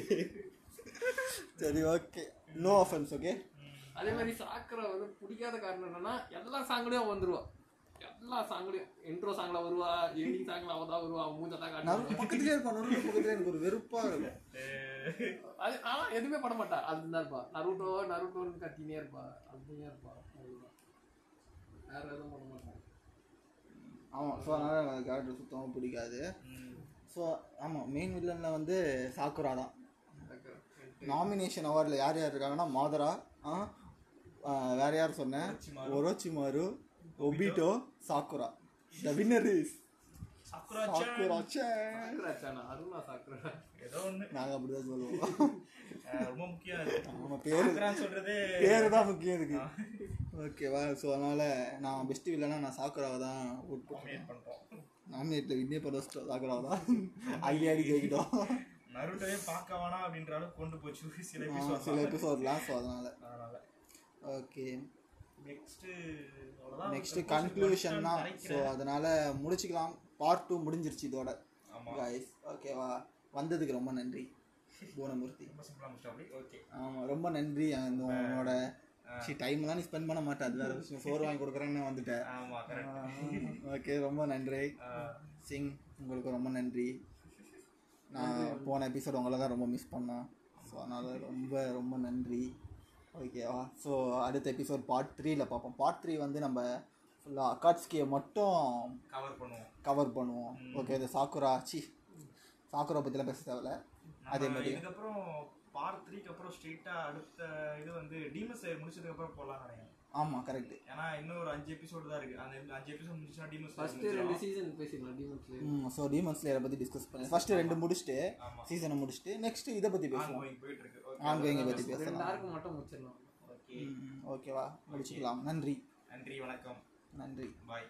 சரி ஓகே நோ ஆஃபென்ஸ் ஓகே அதே மாதிரி சாக்கரை வந்து பிடிக்காத காரணம் என்னன்னா எல்லா சாங்லயும் வந்துருவா. எல்லா சாங்லயும் இன்ட்ரோ சாங்ல வருவா எண்டிங் சாங்ல அவ தான் வருவா மூஞ்ச தான் காட்டுவா. பக்கத்துலயே நடுவுல பக்கத்துலயே எனக்கு ஒரு வெறுப்பா இருக்கும் அது ஆனா எதுவுமே பண்ண மாட்டா. அதுதான் இருப்பா. நருட்டோ நருட்டோன்னு கத்தினே இருப்பா. அதுதான் இருப்பா. வேற எதுவும் பண்ண மாட்டான் ஆமாம் ஸோ அதனால் எனக்கு கேரக்டர் சுத்தமாக பிடிக்காது. ஸோ ஆமாம் மெயின் வில்லனில் வந்து சாக்குரா தான் நாமினேஷன் அவார்டில் யார் யார் இருக்காங்கன்னா மாதரா வேற யார் சொன்னேன்? Orochimaru Obito Sakura. The winner is Sakura Sakura சாக்குராச்சானா Aruna Sakura. ஏதோ ஒண்ணு. நாங்கள் அப்படி தான் சொல்லுவோம் ரொம்ப முக்கியம் பேர். சொல்றதே பேர் தான் முக்கியம் இதுக்கு. ஓகேவா ஸோ அதனால் நான் பெஸ்ட் வில்லனா நான் சாக்குராவை தான் நாமினேட்டில் வின்னே பண்ண சாக்குராவை தான். அள்ளி அடி கேட்கிட்டோம் நருட்டோவே பார்க்க வேணாம் அப்படின்ற அளவுக்கு கொண்டு போச்சு. சில எபிசோட் சில எபிசோட்லாம் ஸோ அதனால். அதனால. ஓகே. நெக்ஸ்ட் அவ்வளவுதான். நெக்ஸ்ட் கன்க்ளூஷன் தான். ஸோ அதனால முடிச்சுக்கலாம். பார்ட் டூ முடிஞ்சிருச்சு இதோட. கைஸ் ஓகேவா வந்ததுக்கு ரொம்ப நன்றி. பூனமூர்த்தி ஓகே ஆமாம் ரொம்ப நன்றி. அந்த உன்னோட சி டைம்லாம் நீ ஸ்பெண்ட் பண்ண மாட்டேன் அது வேற விஷயம். சோறு வாங்கி கொடுக்குறேன்னு வந்துட்டேன் ஓகே ரொம்ப நன்றி. சிங் உங்களுக்கு ரொம்ப நன்றி. நான் போன எபிசோட் உங்களை தான் ரொம்ப மிஸ் பண்ணேன். ஸோ அதனால் ரொம்ப ரொம்ப நன்றி. ஓகேவா ஸோ அடுத்த எபிசோட் பார்ட் த்ரீல பார்ப்போம். பார்ட் த்ரீ வந்து நம்ம ஃபுல்லாக அக்காட்ஸ்கியை மட்டும் கவர் பண்ணுவோம். கவர் பண்ணுவோம். ஓகே இது சாக்குரா சி சாக்குரா பற்றிலாம் பேச தேவையில்ல. அதே மாதிரி. இதுக்கப்புறம் பார்ட் த்ரீக்கு அப்புறம் ஸ்ட்ரெயிட்டா அடுத்த இது வந்து டீமஸ் முடிச்சதுக்கு அப்புறம் போலாம் நினைக்கிறேன். ஆமாம் கரெக்ட் ஏன்னா இன்னும் ஒரு அஞ்சு எபிசோடு தான் இருக்கு. அந்த அஞ்சு எபிசோட் முடிச்சுன்னா டீமஸ் ஃபர்ஸ்ட் ரெண்டு சீசன் பேசிடலாம் டிமன்ஸ்ல ம் ஸோ டீமன் ஸ்லேயரை பற்றி டிஸ்கஸ் பண்ணி. ஃபஸ்ட்டு ரெண்டு முடிச்சுட்டு ஆமா. சீசனை முடிச்சுட்டு நெக்ஸ்ட் இதை பற்றி பேசுவோம். போயிட்டு இருக்கு. ரெண்டு பேசலாம். ஆர்க்கு மட்டும் முடிச்சிடலாம். ஓகே ம், ஓகேவா முடிச்சுக்கலாம். நன்றி. நன்றி வணக்கம். நன்றி. பாய்